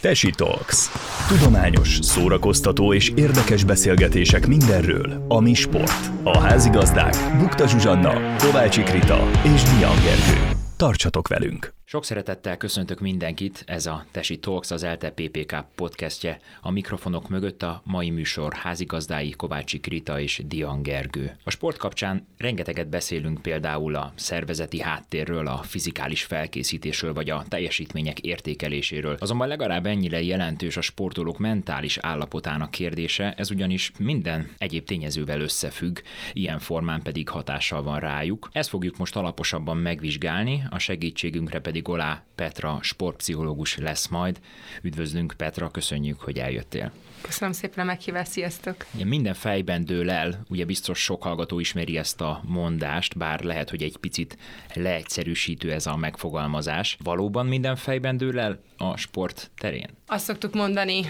Tesi Talks. Tudományos, szórakoztató és érdekes beszélgetések mindenről, ami sport. A házigazdák Bukta Zsuzsanna, Kovácsi Krita és Dian Gergő. Tartsatok velünk! Sok szeretettel köszöntök mindenkit, ez a Tesi Talks, az ELTE PPK podcastje. A mikrofonok mögött a mai műsor házigazdái Kovácsi Krita és Dian Gergő. A sport kapcsán rengeteget beszélünk például a szervezeti háttérről, a fizikális felkészítésről vagy a teljesítmények értékeléséről. Azonban legalább ennyire jelentős a sportolók mentális állapotának kérdése, ez ugyanis minden egyéb tényezővel összefügg, ilyen formán pedig hatással van rájuk. Ezt fogjuk most alaposabban megvizsgálni, a segítségünkre pedig pedig Olá Petra, sportpszichológus lesz majd. Üdvözlünk Petra, köszönjük, hogy eljöttél. Köszönöm szépen a meghívást, sziasztok! Minden fejben dől el, ugye biztos sok hallgató ismeri ezt a mondást, bár lehet, hogy egy picit leegyszerűsítő ez a megfogalmazás. Valóban minden fejben dől el a sport terén? Azt szoktuk mondani,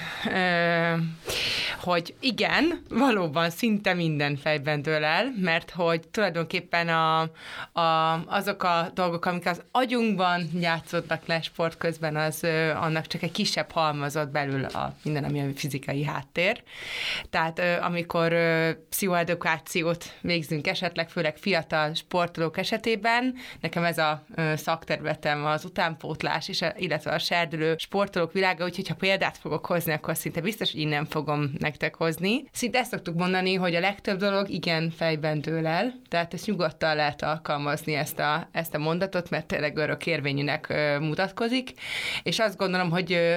hogy igen, valóban szinte minden fejben dől el, mert hogy tulajdonképpen a, a, azok a dolgok, amik az agyunkban játszódnak le sport közben, az annak csak egy kisebb halmazott belül a minden, ami a fizikai háttér. Tehát amikor pszichoedukációt végzünk esetleg, főleg fiatal sportolók esetében, nekem ez a szakterületem az utánpótlás, és a, illetve a serdülő sportolók világa, úgyhogy ha példát fogok hozni, akkor szinte biztos, hogy innen fogom nektek hozni. Szinte ezt szoktuk mondani, hogy a legtöbb dolog igen fejben dől el, tehát ezt nyugodtan lehet alkalmazni ezt a, ezt a mondatot, mert tényleg örök érvényűnek mutatkozik, és azt gondolom, hogy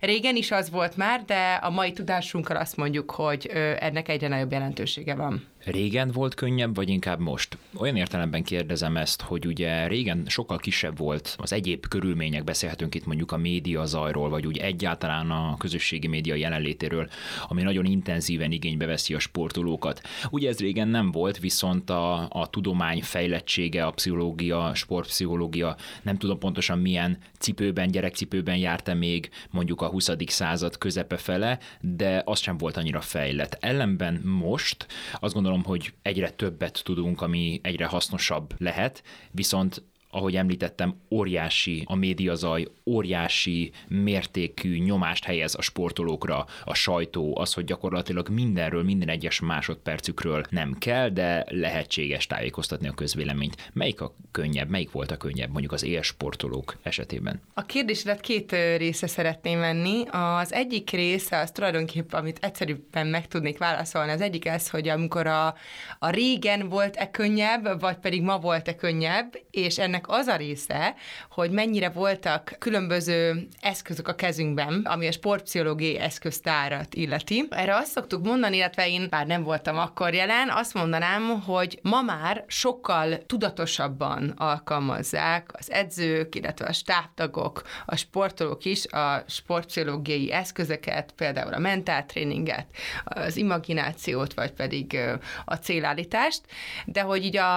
Régen is az volt már, de a mai tudásunkkal azt mondjuk, hogy ennek egyre nagyobb jelentősége van. Régen volt könnyebb, vagy inkább most? Olyan értelemben kérdezem ezt, hogy ugye régen sokkal kisebb volt az egyéb körülmények, beszélhetünk itt mondjuk a média zajról, vagy úgy egyáltalán a közösségi média jelenlétéről, ami nagyon intenzíven igénybe veszi a sportolókat. Ugye ez régen nem volt, viszont a, a tudomány fejlettsége, a pszichológia, sportpszichológia, nem tudom pontosan milyen cipőben, gyerekcipőben járta még mondjuk a 20. század közepe fele, de az sem volt annyira fejlett. Ellenben most azt gondolom, gondolom, hogy egyre többet tudunk, ami egyre hasznosabb lehet, viszont ahogy említettem, óriási a médiazaj, óriási mértékű nyomást helyez a sportolókra, a sajtó, az, hogy gyakorlatilag mindenről, minden egyes másodpercükről nem kell, de lehetséges tájékoztatni a közvéleményt. Melyik a könnyebb, melyik volt a könnyebb mondjuk az élsportolók esetében? A kérdésedet két része szeretném venni. Az egyik része az tulajdonképpen, amit egyszerűbben meg tudnék válaszolni, az egyik ez, hogy amikor a, a régen volt-e könnyebb, vagy pedig ma volt-e könnyebb, és ennek ennek az a része, hogy mennyire voltak különböző eszközök a kezünkben, ami a sportpszichológiai eszköztárat illeti. Erre azt szoktuk mondani, illetve én bár nem voltam akkor jelen, azt mondanám, hogy ma már sokkal tudatosabban alkalmazzák az edzők, illetve a stábtagok, a sportolók is a sportpszichológiai eszközöket, például a mentáltréninget, az imaginációt, vagy pedig a célállítást, de hogy így a,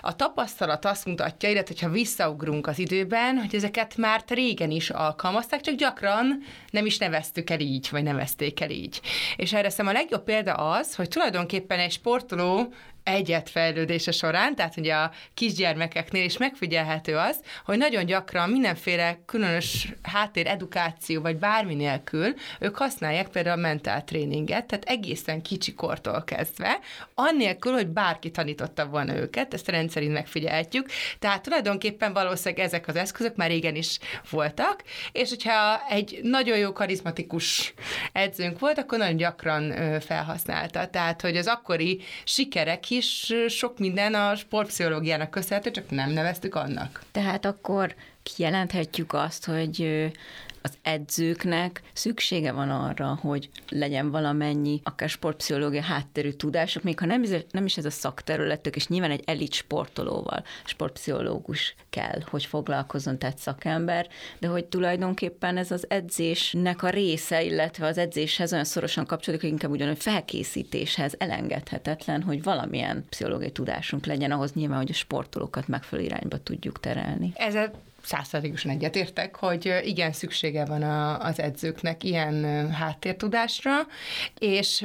a tapasztalat azt mutatja, illetve hogyha visszaugrunk az időben, hogy ezeket már régen is alkalmazták, csak gyakran nem is neveztük el így, vagy nevezték el így. És erre szem a legjobb példa az, hogy tulajdonképpen egy sportoló egyet fejlődése során, tehát ugye a kisgyermekeknél is megfigyelhető az, hogy nagyon gyakran mindenféle különös háttér edukáció, vagy bármi nélkül ők használják például a mentál tréninget, tehát egészen kicsi kortól kezdve, annélkül, hogy bárki tanította volna őket, ezt rendszerint megfigyelhetjük, tehát tulajdonképpen valószínűleg ezek az eszközök már régen is voltak, és hogyha egy nagyon jó karizmatikus edzőnk volt, akkor nagyon gyakran felhasználta. Tehát, hogy az akkori sikerek is sok minden a sportpszichológiának köszönhető, csak nem neveztük annak. Tehát akkor kijelenthetjük azt, hogy az edzőknek szüksége van arra, hogy legyen valamennyi, akár sportpszichológia háttérű tudások, még ha nem, nem is ez a szakterületük, és nyilván egy elit sportolóval, sportpszichológus kell, hogy foglalkozzon, tehát szakember, de hogy tulajdonképpen ez az edzésnek a része, illetve az edzéshez olyan szorosan kapcsolódik, hogy inkább ugyanúgy felkészítéshez elengedhetetlen, hogy valamilyen pszichológiai tudásunk legyen ahhoz nyilván, hogy a sportolókat megfelelő irányba tudjuk terelni. Ezzel százszerzékosan egyetértek, hogy igen, szüksége van a, az edzőknek ilyen háttértudásra, és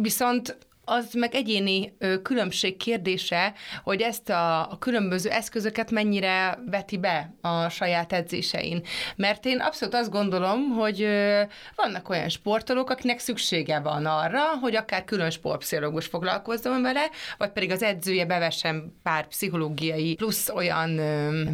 viszont az meg egyéni ö, különbség kérdése, hogy ezt a, különböző eszközöket mennyire veti be a saját edzésein. Mert én abszolút azt gondolom, hogy vannak olyan sportolók, akinek szüksége van arra, hogy akár külön sportpszichológus foglalkozzon vele, vagy pedig az edzője bevessen pár pszichológiai plusz olyan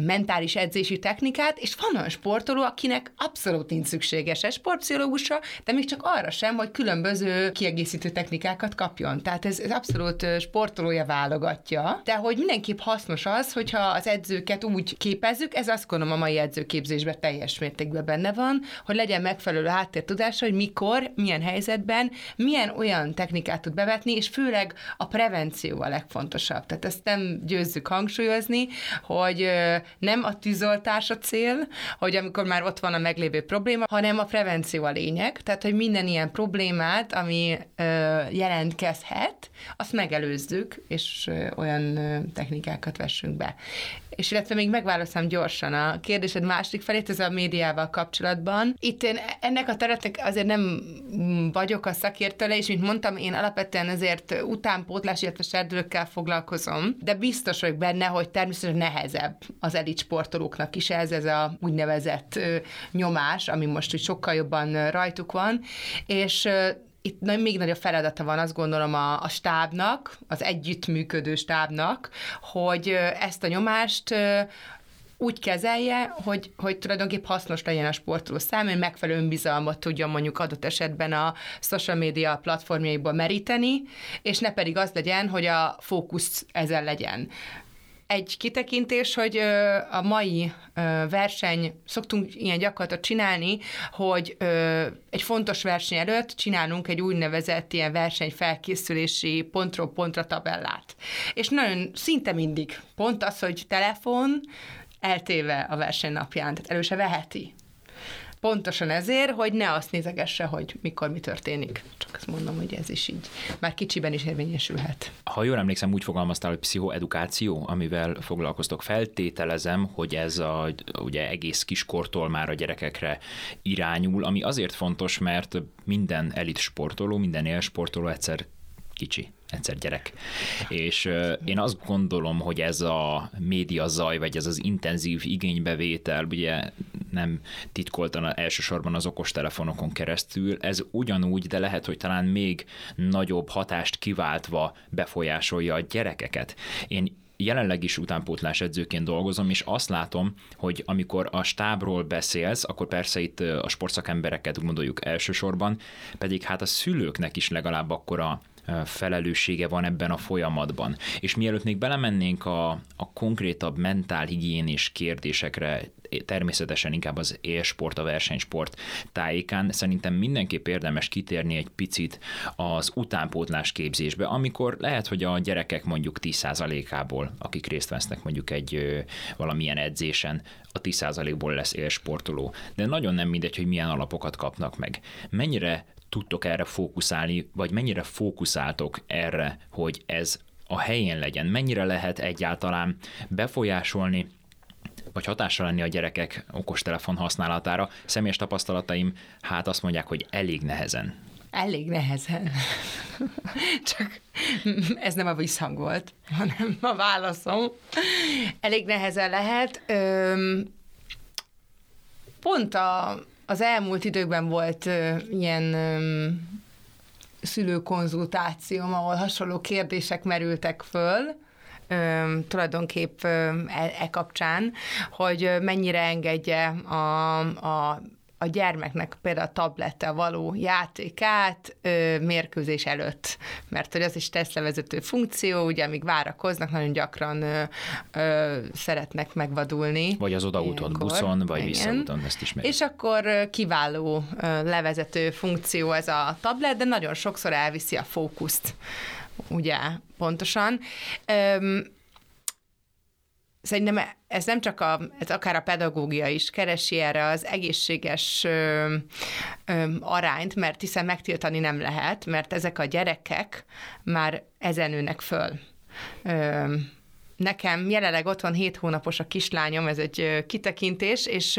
mentális edzési technikát, és van olyan sportoló, akinek abszolút nincs szükséges sportpszichológusra, de még csak arra sem, hogy különböző kiegészítő technikákat kapjon. Tehát ez, ez abszolút sportolója válogatja, de hogy mindenképp hasznos az, hogyha az edzőket úgy képezzük, ez azt gondolom a mai edzőképzésben teljes mértékben benne van, hogy legyen megfelelő háttértudása, hogy mikor, milyen helyzetben, milyen olyan technikát tud bevetni, és főleg a prevenció a legfontosabb. Tehát ezt nem győzzük hangsúlyozni, hogy nem a tűzoltás a cél, hogy amikor már ott van a meglévő probléma, hanem a prevenció a lényeg, tehát hogy minden ilyen problémát, ami jelentkezhet, azt megelőzzük, és olyan technikákat vessünk be. És illetve még megválaszolom gyorsan a kérdésed másik felét, ez a médiával kapcsolatban. Itt én ennek a területnek azért nem vagyok a szakértőle, és mint mondtam, én alapvetően azért utánpótlás, illetve serdülőkkel foglalkozom, de biztos vagyok benne, hogy természetesen nehezebb az elit sportolóknak is ez, ez a úgynevezett nyomás, ami most úgy sokkal jobban rajtuk van, és itt még nagyobb feladata van, azt gondolom a, a stábnak, az együttműködő stábnak, hogy ezt a nyomást úgy kezelje, hogy, hogy tulajdonképp hasznos legyen a sportoló számára, megfelelő önbizalmat tudjon mondjuk adott esetben a social media platformjaiból meríteni, és ne pedig az legyen, hogy a fókusz ezen legyen egy kitekintés, hogy a mai verseny, szoktunk ilyen gyakorlatot csinálni, hogy egy fontos verseny előtt csinálunk egy úgynevezett ilyen verseny felkészülési pontról pontra tabellát. És nagyon szinte mindig pont az, hogy telefon, eltéve a verseny napján, tehát elő se veheti. Pontosan ezért, hogy ne azt nézegesse, hogy mikor mi történik. Csak azt mondom, hogy ez is így már kicsiben is érvényesülhet. Ha jól emlékszem, úgy fogalmaztál, hogy pszichoedukáció, amivel foglalkoztok. Feltételezem, hogy ez a, ugye egész kiskortól már a gyerekekre irányul, ami azért fontos, mert minden elit sportoló, minden élsportoló egyszer kicsi egyszer gyerek. És én azt gondolom, hogy ez a média zaj, vagy ez az intenzív igénybevétel, ugye nem titkoltan elsősorban az okostelefonokon keresztül, ez ugyanúgy, de lehet, hogy talán még nagyobb hatást kiváltva befolyásolja a gyerekeket. Én jelenleg is utánpótlás edzőként dolgozom, és azt látom, hogy amikor a stábról beszélsz, akkor persze itt a sportszakembereket gondoljuk elsősorban, pedig hát a szülőknek is legalább akkor a felelőssége van ebben a folyamatban. És mielőtt még belemennénk a, a konkrétabb mentálhigiénés kérdésekre, természetesen inkább az élsport, a versenysport tájékán, szerintem mindenképp érdemes kitérni egy picit az utánpótlás képzésbe, amikor lehet, hogy a gyerekek mondjuk 10%-ából, akik részt vesznek mondjuk egy valamilyen edzésen, a 10%-ból lesz élsportoló. De nagyon nem mindegy, hogy milyen alapokat kapnak meg. Mennyire tudtok erre fókuszálni, vagy mennyire fókuszáltok erre, hogy ez a helyén legyen? Mennyire lehet egyáltalán befolyásolni vagy hatással lenni a gyerekek okostelefon használatára. Személyes tapasztalataim hát azt mondják, hogy elég nehezen. Elég nehezen. Csak ez nem a visszhang volt, hanem a válaszom. Elég nehezen lehet. Öm, pont a, az elmúlt időkben volt ö, ilyen ö, szülőkonzultációm, ahol hasonló kérdések merültek föl, ö, tulajdonképp ö, e, e kapcsán, hogy mennyire engedje a, a a gyermeknek például a tablettel való játékát ö, mérkőzés előtt, mert hogy az is tesztlevezető funkció, ugye amíg várakoznak, nagyon gyakran ö, ö, szeretnek megvadulni. Vagy az odaúton buszon, vagy visszaúton, ezt is És akkor kiváló ö, levezető funkció ez a tablet, de nagyon sokszor elviszi a fókuszt, ugye, pontosan. Ö, szerintem ez nem csak a, ez akár a pedagógia is keresi erre az egészséges ö, ö, arányt, mert hiszen megtiltani nem lehet, mert ezek a gyerekek már ezen nőnek föl. Ö, nekem jelenleg otthon 7 hónapos a kislányom, ez egy kitekintés, és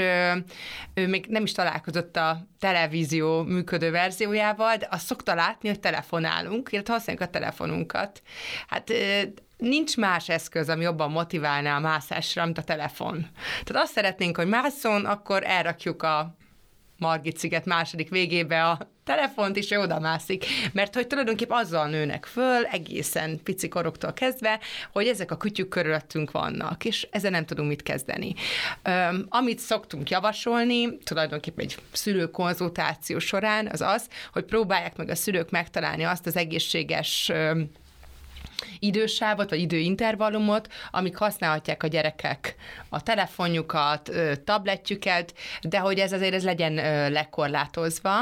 ő még nem is találkozott a televízió működő verziójával, de azt szokta látni, hogy telefonálunk, illetve használjuk a telefonunkat. Hát nincs más eszköz, ami jobban motiválná a mászásra, mint a telefon. Tehát azt szeretnénk, hogy mászon, akkor elrakjuk a Margit sziget második végébe a telefont, és ő oda mászik. Mert hogy tulajdonképpen azzal nőnek föl, egészen pici koroktól kezdve, hogy ezek a kütyük körülöttünk vannak, és ezzel nem tudunk mit kezdeni. Um, amit szoktunk javasolni, tulajdonképpen egy szülőkonzultáció során, az az, hogy próbálják meg a szülők megtalálni azt az egészséges um, idősávot, vagy időintervallumot, amik használhatják a gyerekek a telefonjukat, tabletjüket, de hogy ez azért ez legyen lekorlátozva,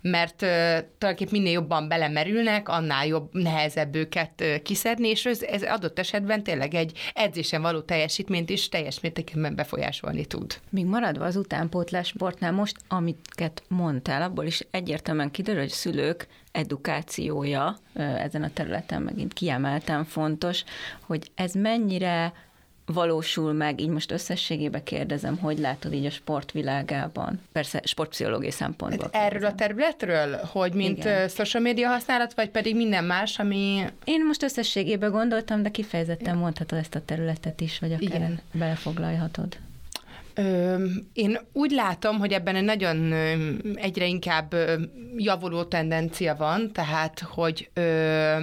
mert tulajdonképpen minél jobban belemerülnek, annál jobb, nehezebb őket kiszedni, és ez, ez adott esetben tényleg egy edzésen való teljesítményt is teljes mértékben befolyásolni tud. Még maradva az utánpótlás sportnál most, amiket mondtál, abból is egyértelműen kiderül, hogy szülők edukációja ezen a területen megint kiemelten fontos, hogy ez mennyire valósul meg, így most összességében kérdezem, hogy látod így a sportvilágában? Persze sportpszichológiai szempontból. Hát erről a területről, hogy mint Igen. social media használat, vagy pedig minden más, ami... Én most összességében gondoltam, de kifejezetten mondhatod ezt a területet is, vagy akár Igen. belefoglalhatod. Ö, én úgy látom, hogy ebben egy nagyon egyre inkább javuló tendencia van, tehát, hogy ö,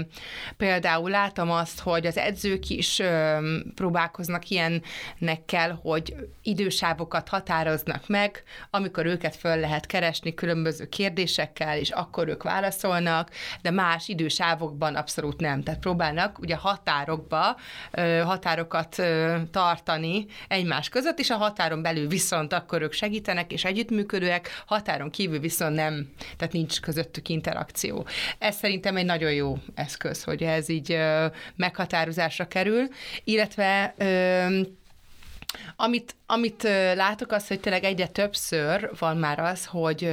például látom azt, hogy az edzők is ö, próbálkoznak ilyennekkel, hogy idősávokat határoznak meg, amikor őket föl lehet keresni különböző kérdésekkel, és akkor ők válaszolnak, de más idősávokban abszolút nem. Tehát próbálnak ugye határokba, ö, határokat ö, tartani egymás között, és a határon belül viszont akkor ők segítenek és együttműködőek, határon kívül viszont nem, tehát nincs közöttük interakció. Ez szerintem egy nagyon jó eszköz, hogy ez így meghatározásra kerül, illetve amit, amit látok az, hogy tényleg egyre többször van már az, hogy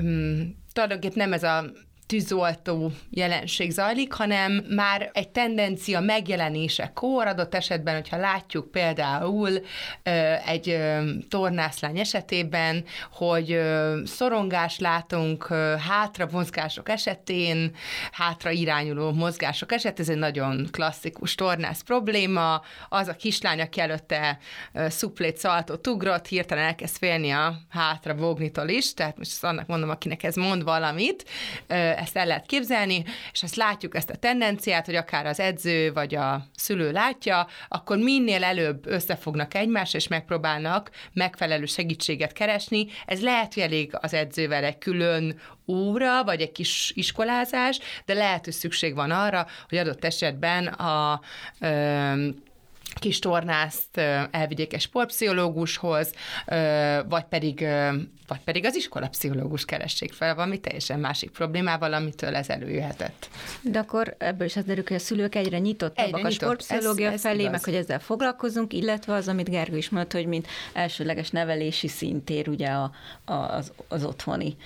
um, tulajdonképpen nem ez a tűzoltó jelenség zajlik, hanem már egy tendencia megjelenésekor, adott esetben, hogyha látjuk például egy tornászlány esetében, hogy szorongás látunk hátra mozgások esetén, hátra irányuló mozgások esetén, ez egy nagyon klasszikus tornász probléma, az a kislány, aki előtte szuplét szaltot ugrott, hirtelen elkezd félni a hátra vognitól is, tehát most annak mondom, akinek ez mond valamit, ezt el lehet képzelni, és ezt látjuk, ezt a tendenciát, hogy akár az edző vagy a szülő látja, akkor minél előbb összefognak egymás, és megpróbálnak megfelelő segítséget keresni. Ez lehet, hogy elég az edzővel egy külön óra, vagy egy kis iskolázás, de lehet, hogy szükség van arra, hogy adott esetben a ö, kis tornászt elvigyék egy sportpszichológushoz, vagy pedig, vagy pedig az iskolapszichológus keressék fel valami teljesen másik problémával, amitől ez előjöhetett. De akkor ebből is az derül, hogy a szülők egyre nyitottabbak egyre a nyitott. sportpszichológia ez, ez felé, igaz. meg hogy ezzel foglalkozunk, illetve az, amit Gergő is mondta, hogy mint elsőleges nevelési szintér ugye a, a, az, az otthoni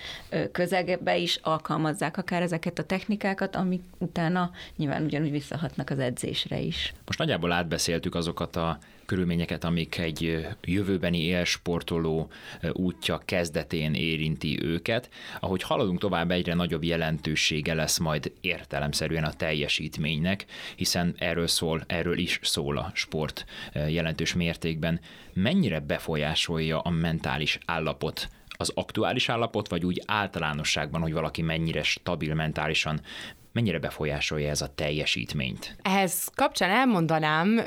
közegbe is alkalmazzák akár ezeket a technikákat, amik utána nyilván ugyanúgy visszahatnak az edzésre is. Most nagyjából átbeszéltük azokat a körülményeket, amik egy jövőbeni élsportoló útja kezdetén érinti őket. Ahogy haladunk tovább, egyre nagyobb jelentősége lesz majd értelemszerűen a teljesítménynek, hiszen erről szól, erről is szól a sport jelentős mértékben. Mennyire befolyásolja a mentális állapot az aktuális állapot, vagy úgy általánosságban, hogy valaki mennyire stabil mentálisan, mennyire befolyásolja ez a teljesítményt? Ehhez kapcsán elmondanám,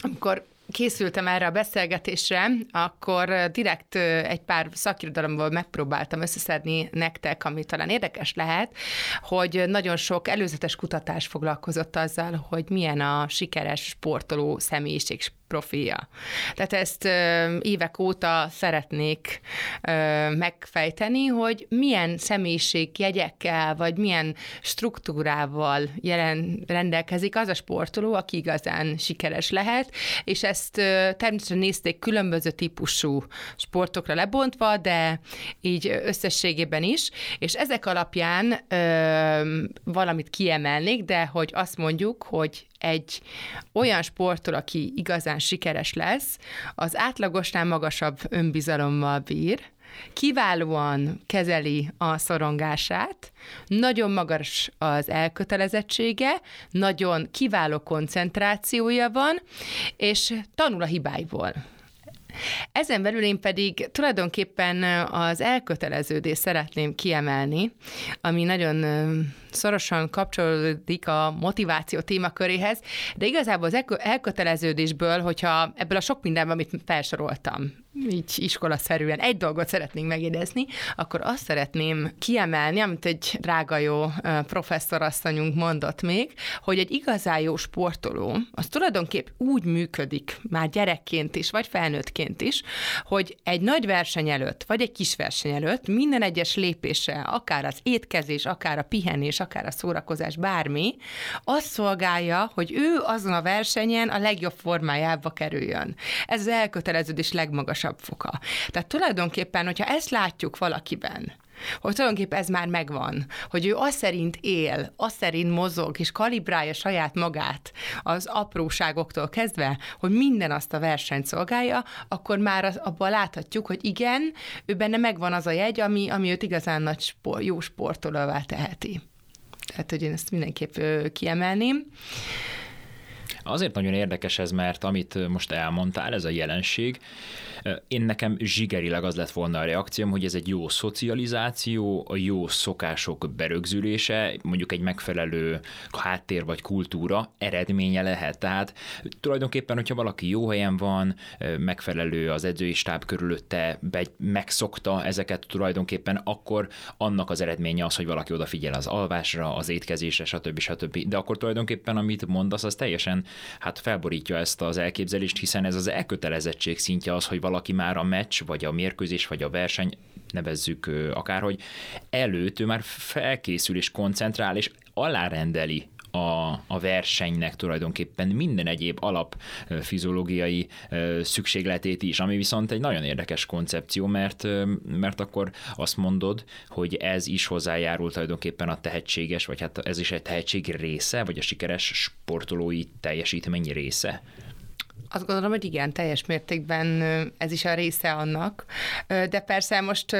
amikor készültem erre a beszélgetésre, akkor direkt egy pár szakirodalomból megpróbáltam összeszedni nektek, ami talán érdekes lehet, hogy nagyon sok előzetes kutatás foglalkozott azzal, hogy milyen a sikeres sportoló személyiség profilja. Tehát ezt évek óta szeretnék megfejteni, hogy milyen személyiségjegyekkel, vagy milyen struktúrával jelen rendelkezik az a sportoló, aki igazán sikeres lehet, és ezt természetesen nézték különböző típusú sportokra lebontva, de így összességében is, és ezek alapján ö, valamit kiemelnék, de hogy azt mondjuk, hogy egy olyan sportol, aki igazán sikeres lesz, az átlagosnál magasabb önbizalommal bír, kiválóan kezeli a szorongását, nagyon magas az elkötelezettsége, nagyon kiváló koncentrációja van, és tanul a hibáiból. Ezen belül én pedig tulajdonképpen az elköteleződést szeretném kiemelni, ami nagyon szorosan kapcsolódik a motiváció témaköréhez, de igazából az elköteleződésből, hogyha ebből a sok mindenben, amit felsoroltam, így iskolaszerűen egy dolgot szeretnénk megjegyezni, akkor azt szeretném kiemelni, amit egy drága jó professzorasszonyunk mondott még, hogy egy igazán jó sportoló, az tulajdonképp úgy működik, már gyerekként is, vagy felnőttként is, hogy egy nagy verseny előtt, vagy egy kis verseny előtt minden egyes lépése, akár az étkezés, akár a pihenés, akár a szórakozás, bármi, azt szolgálja, hogy ő azon a versenyen a legjobb formájába kerüljön. Ez az elköteleződés legmagasabb foka. Tehát tulajdonképpen, hogyha ezt látjuk valakiben, hogy tulajdonképpen ez már megvan, hogy ő azt szerint él, azt szerint mozog, és kalibrálja saját magát az apróságoktól kezdve, hogy minden azt a versenyt szolgálja, akkor már az, abban láthatjuk, hogy igen, ő benne megvan az a jegy, ami, ami őt igazán nagy sport, jó sportolóvá teheti. Tehát, hogy én ezt mindenképp kiemelném. Azért nagyon érdekes ez, mert amit most elmondtál, ez a jelenség, én nekem zsigerileg az lett volna a reakcióm, hogy ez egy jó szocializáció, a jó szokások berögzülése, mondjuk egy megfelelő háttér vagy kultúra eredménye lehet. Tehát tulajdonképpen, hogyha valaki jó helyen van, megfelelő az edzői stáb körülötte, megszokta ezeket tulajdonképpen, akkor annak az eredménye az, hogy valaki odafigyel az alvásra, az étkezésre, stb. stb. De akkor tulajdonképpen, amit mondasz, az teljesen hát felborítja ezt az elképzelést, hiszen ez az elkötelezettség szintje az, hogy valaki már a meccs, vagy a mérkőzés, vagy a verseny, nevezzük akárhogy, előtt ő már felkészül és koncentrál, és alárendeli a, a versenynek tulajdonképpen minden egyéb alap fiziológiai szükségletét is, ami viszont egy nagyon érdekes koncepció, mert, mert akkor azt mondod, hogy ez is hozzájárul tulajdonképpen a tehetséges, vagy hát ez is egy tehetség része, vagy a sikeres sportolói teljesítmény része. Azt gondolom, hogy igen, teljes mértékben ez is a része annak, de persze most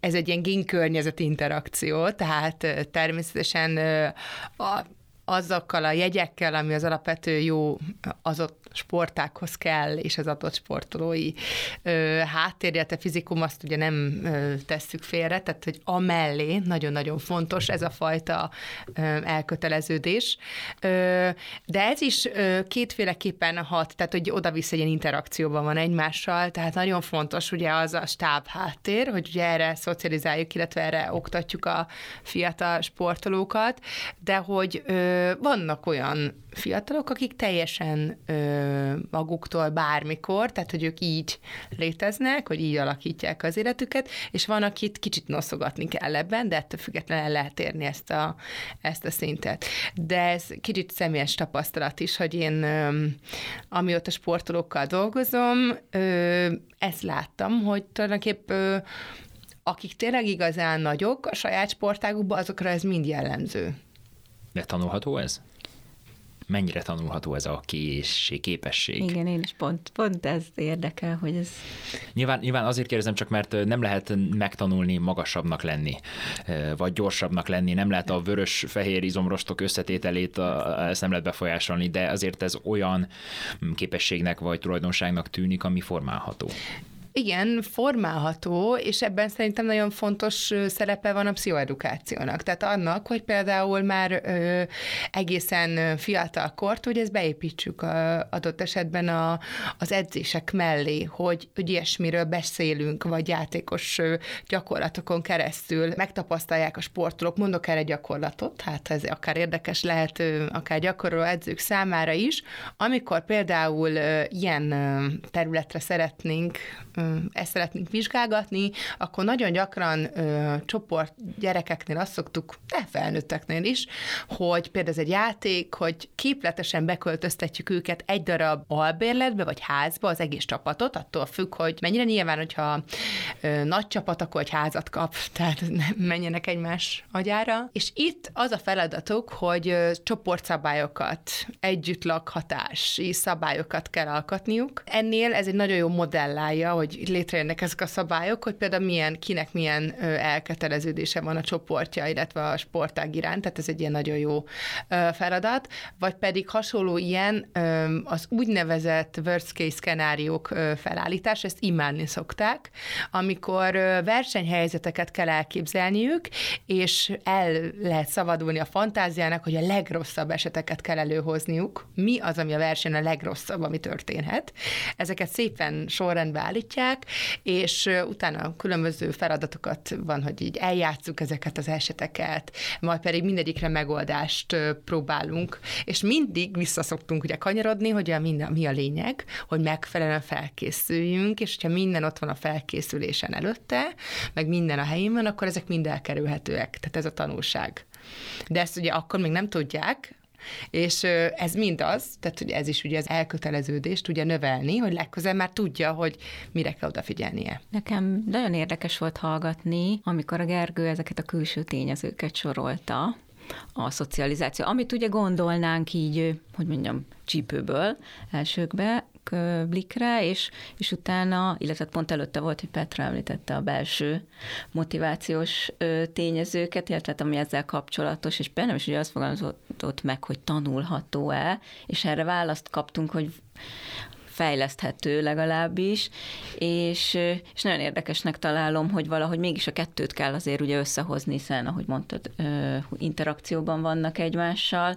ez egy ilyen génkörnyezet interakció, tehát természetesen a azokkal a jegyekkel, ami az alapvető jó az ott sportákhoz kell, és az adott sportolói háttérje, a fizikum azt ugye nem ö, tesszük félre, tehát hogy amellé nagyon-nagyon fontos ez a fajta ö, elköteleződés. Ö, de ez is ö, kétféleképpen hat, tehát hogy oda-vissza egy interakcióban van egymással, tehát nagyon fontos ugye az a stáb háttér, hogy ugye erre szocializáljuk, illetve erre oktatjuk a fiatal sportolókat, de hogy ö, vannak olyan fiatalok, akik teljesen ö, maguktól bármikor, tehát hogy ők így léteznek, hogy így alakítják az életüket, és van, akit kicsit noszogatni kell ebben, de ettől függetlenül el lehet érni ezt a, ezt a szintet. De ez kicsit személyes tapasztalat is, hogy én ö, amióta sportolókkal dolgozom, ö, ezt láttam, hogy tulajdonképp ö, akik tényleg igazán nagyok a saját sportágukban, azokra ez mind jellemző. De tanulható ez? mennyire tanulható ez a készség, képesség. Igen, én is pont, pont ez érdekel, hogy ez... Nyilván, nyilván azért kérdezem csak, mert nem lehet megtanulni magasabbnak lenni, vagy gyorsabbnak lenni, nem lehet a vörös-fehér izomrostok összetételét, ezt nem lehet befolyásolni, de azért ez olyan képességnek vagy tulajdonságnak tűnik, ami formálható. Igen, formálható, és ebben szerintem nagyon fontos szerepe van a pszichoedukációnak. Tehát annak, hogy például már ö, egészen fiatal kort, hogy ezt beépítsük a, adott esetben a, az edzések mellé, hogy, hogy ilyesmiről beszélünk, vagy játékos gyakorlatokon keresztül megtapasztalják a sportolók. Mondok erre gyakorlatot, hát ez akár érdekes lehet, akár gyakoroló edzők számára is, amikor például ilyen területre szeretnénk ezt szeretnénk vizsgálgatni, akkor nagyon gyakran ö, csoport gyerekeknél azt szoktuk, de felnőtteknél is, hogy például ez egy játék, hogy képletesen beköltöztetjük őket egy darab albérletbe vagy házba az egész csapatot, attól függ, hogy mennyire nyilván, hogyha ö, nagy csapat, akkor egy házat kap, tehát nem menjenek egymás agyára. És itt az a feladatuk, hogy ö, csoportszabályokat, együttlakhatási szabályokat kell alkotniuk. Ennél ez egy nagyon jó modellálja, hogy létrejönnek ezek a szabályok, hogy például milyen, kinek milyen elköteleződése van a csoportja, illetve a sportág iránt, tehát ez egy ilyen nagyon jó feladat, vagy pedig hasonló ilyen az úgynevezett worst case szenáriók felállítás, ezt imádni szokták, amikor versenyhelyzeteket kell elképzelniük, és el lehet szabadulni a fantáziának, hogy a legrosszabb eseteket kell előhozniuk. Mi az, ami a versenyen a legrosszabb, ami történhet. Ezeket szépen sorrendbe állítják, és utána különböző feladatokat van, hogy így eljátszuk ezeket az eseteket, majd pedig mindegyikre megoldást próbálunk, és mindig visszaszoktunk ugye kanyarodni, hogy a minden, mi a lényeg, hogy megfelelően felkészüljünk, és hogyha minden ott van a felkészülésen előtte, meg minden a helyén van, akkor ezek mind elkerülhetőek. Tehát ez a tanulság. De ezt ugye akkor még nem tudják, és ez mind az, tehát hogy ez is ugye az elköteleződést tudja növelni, hogy legközelebb már tudja, hogy mire kell odafigyelnie. Nekem nagyon érdekes volt hallgatni, amikor a Gergő ezeket a külső tényezőket sorolta, a szocializáció, amit ugye gondolnánk így, hogy mondjam, csípőből elsőkbe, blikre, és, és utána, illetve pont előtte volt, hogy Petra említette a belső motivációs tényezőket, illetve ami ezzel kapcsolatos, és bennem is ugye azt fogalmazott meg, hogy tanulható-e, és erre választ kaptunk, hogy fejleszthető legalábbis, és, és nagyon érdekesnek találom, hogy valahogy mégis a kettőt kell azért ugye összehozni, hiszen, ahogy mondtad, interakcióban vannak egymással,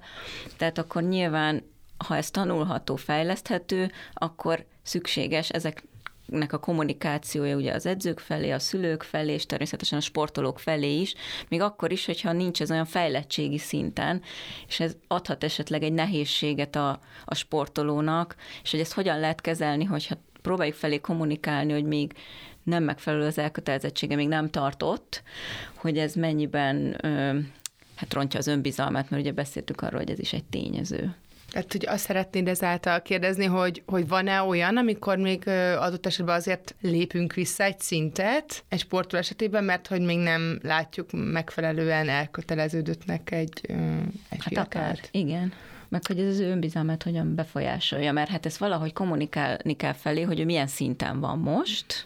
tehát akkor nyilván ha ez tanulható, fejleszthető, akkor szükséges ezek nek a kommunikációja ugye az edzők felé, a szülők felé, és természetesen a sportolók felé is, még akkor is, hogyha nincs ez olyan fejlettségi szinten, és ez adhat esetleg egy nehézséget a, a sportolónak, és hogy ezt hogyan lehet kezelni, hogyha próbáljuk felé kommunikálni, hogy még nem megfelelő az elkötelezettsége, még nem tartott, hogy ez mennyiben ö, hát rontja az önbizalmát, mert ugye beszéltük arról, hogy ez is egy tényező. Tehát, hogy azt szeretnéd ezáltal kérdezni, hogy, hogy van-e olyan, amikor még adott esetben azért lépünk vissza egy szintet egy sportoló esetében, mert hogy még nem látjuk megfelelően elköteleződöttnek egy, egy hát akár, igen. Meg hogy ez az ő önbizalmát hogyan befolyásolja, mert hát ezt valahogy kommunikálni kell felé, hogy ő milyen szinten van most,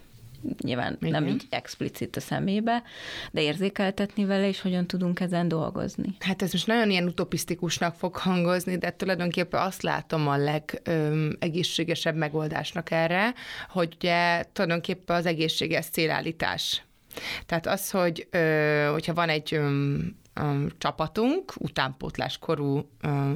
nyilván Igen. nem így explicit a szemébe, de érzékeltetni vele, és hogyan tudunk ezen dolgozni. Hát ez most nagyon ilyen utopisztikusnak fog hangozni, de tulajdonképpen azt látom a legegészségesebb megoldásnak erre, hogy ugye tulajdonképpen az egészséges célállítás. Tehát az, hogy hogyha van egy csapatunk, utánpótláskorú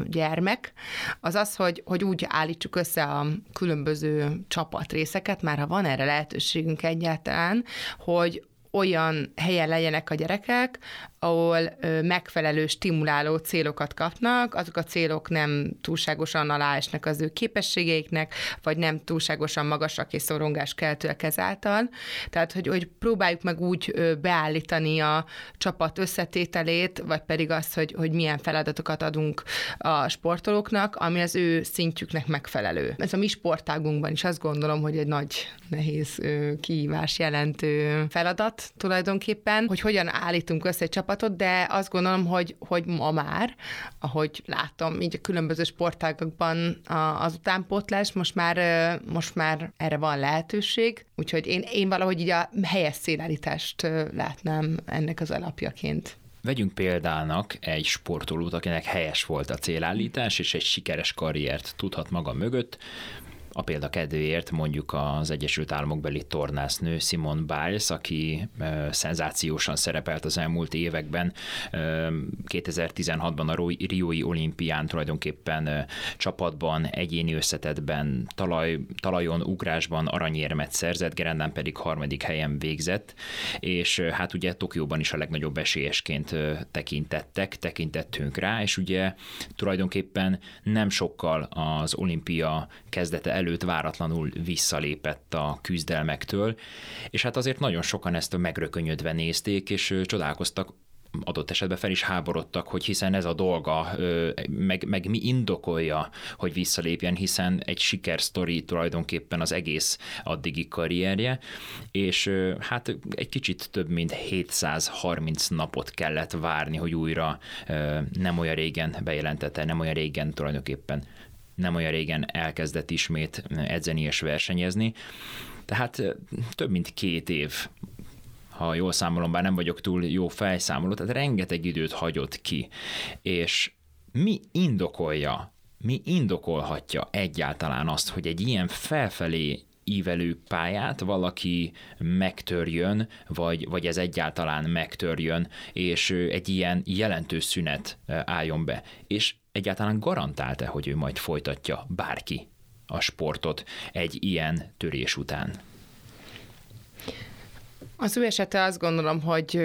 gyermek, az az, hogy, hogy úgy állítsuk össze a különböző csapatrészeket, már ha van erre lehetőségünk egyáltalán, hogy olyan helyen legyenek a gyerekek, ahol megfelelő stimuláló célokat kapnak, azok a célok nem túlságosan aláesnek az ő képességeiknek, vagy nem túlságosan magasak és szorongás keltőek ezáltal. Tehát, hogy, hogy próbáljuk meg úgy beállítani a csapat összetételét, vagy pedig azt, hogy, hogy milyen feladatokat adunk a sportolóknak, ami az ő szintjüknek megfelelő. Ez a mi sportágunkban is azt gondolom, hogy egy nagy, nehéz kihívás jelentő feladat tulajdonképpen, hogy hogyan állítunk össze egy csapat csapatot, de azt gondolom, hogy, hogy ma már, ahogy látom, így a különböző sportágokban az utánpótlás, most már, most már erre van lehetőség, úgyhogy én, én valahogy így a helyes szélállítást látnám ennek az alapjaként. Vegyünk példának egy sportolót, akinek helyes volt a célállítás, és egy sikeres karriert tudhat maga mögött, a példa kedvéért mondjuk az Egyesült Államok beli tornásznő Simon Biles, aki szenzációsan szerepelt az elmúlt években. E, 2016-ban a Riói olimpián tulajdonképpen csapatban, egyéni összetetben, talaj, talajon, ugrásban aranyérmet szerzett, Gerendán pedig harmadik helyen végzett, és hát ugye Tokióban is a legnagyobb esélyesként tekintettek, tekintettünk rá, és ugye tulajdonképpen nem sokkal az olimpia kezdete előtt váratlanul visszalépett a küzdelmektől, és hát azért nagyon sokan ezt megrökönyödve nézték, és csodálkoztak, adott esetben fel is háborodtak, hogy hiszen ez a dolga, meg, meg mi indokolja, hogy visszalépjen, hiszen egy sikersztori tulajdonképpen az egész addigi karrierje, és hát egy kicsit több mint 730 napot kellett várni, hogy újra nem olyan régen bejelentette, nem olyan régen tulajdonképpen nem olyan régen elkezdett ismét edzeni és versenyezni. Tehát több mint két év ha jól számolom, bár nem vagyok túl jó felszámoló, tehát rengeteg időt hagyott ki. És mi indokolja, mi indokolhatja egyáltalán azt, hogy egy ilyen felfelé ívelő pályát valaki megtörjön, vagy, vagy ez egyáltalán megtörjön, és egy ilyen jelentős szünet álljon be. És egyáltalán garantálta, hogy ő majd folytatja bárki a sportot egy ilyen törés után? Az ő esete azt gondolom, hogy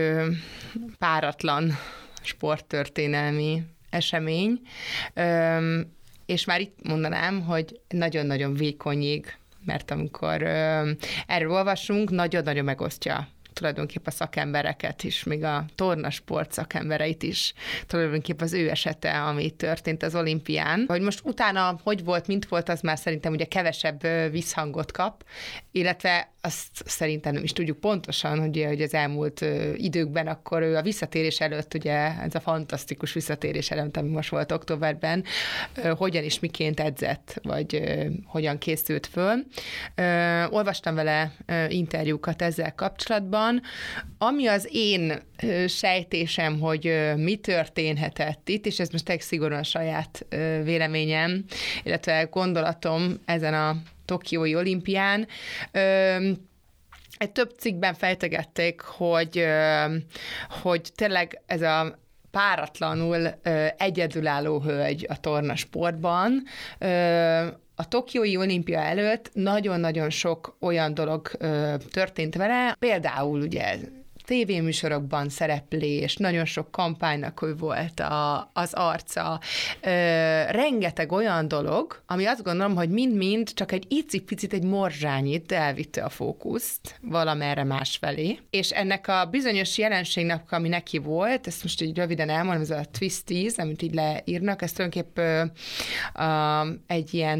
páratlan sporttörténelmi esemény, és már itt mondanám, hogy nagyon-nagyon vékonyig, mert amikor erről olvasunk, nagyon-nagyon megosztja tulajdonképp a szakembereket is, még a tornasport szakembereit is, tulajdonképp az ő esete, ami történt az olimpián. Hogy most utána hogy volt, mint volt, az már szerintem ugye kevesebb visszhangot kap, illetve azt szerintem nem is tudjuk pontosan, hogy, hogy az elmúlt időkben akkor ő a visszatérés előtt, ugye ez a fantasztikus visszatérés előtt, ami most volt októberben, hogyan és miként edzett, vagy hogyan készült föl. Olvastam vele interjúkat ezzel kapcsolatban. Ami az én sejtésem, hogy mi történhetett itt, és ez most egy szigorúan saját véleményem, illetve gondolatom ezen a Tokiói olimpián. Egy több cikkben fejtegették, hogy, hogy tényleg ez a páratlanul egyedülálló hölgy a tornasportban, a Tokiói olimpia előtt nagyon-nagyon sok olyan dolog ö, történt vele, például ugye tévéműsorokban szereplés, nagyon sok kampánynak ő volt a, az arca, ö, rengeteg olyan dolog, ami azt gondolom, hogy mind-mind csak egy icipicit, egy morzsányit elvitte a fókuszt valamerre másfelé, és ennek a bizonyos jelenségnek, ami neki volt, ezt most így röviden elmondom, ez a twisties, amit így leírnak, ez tulajdonképp ö, ö, egy ilyen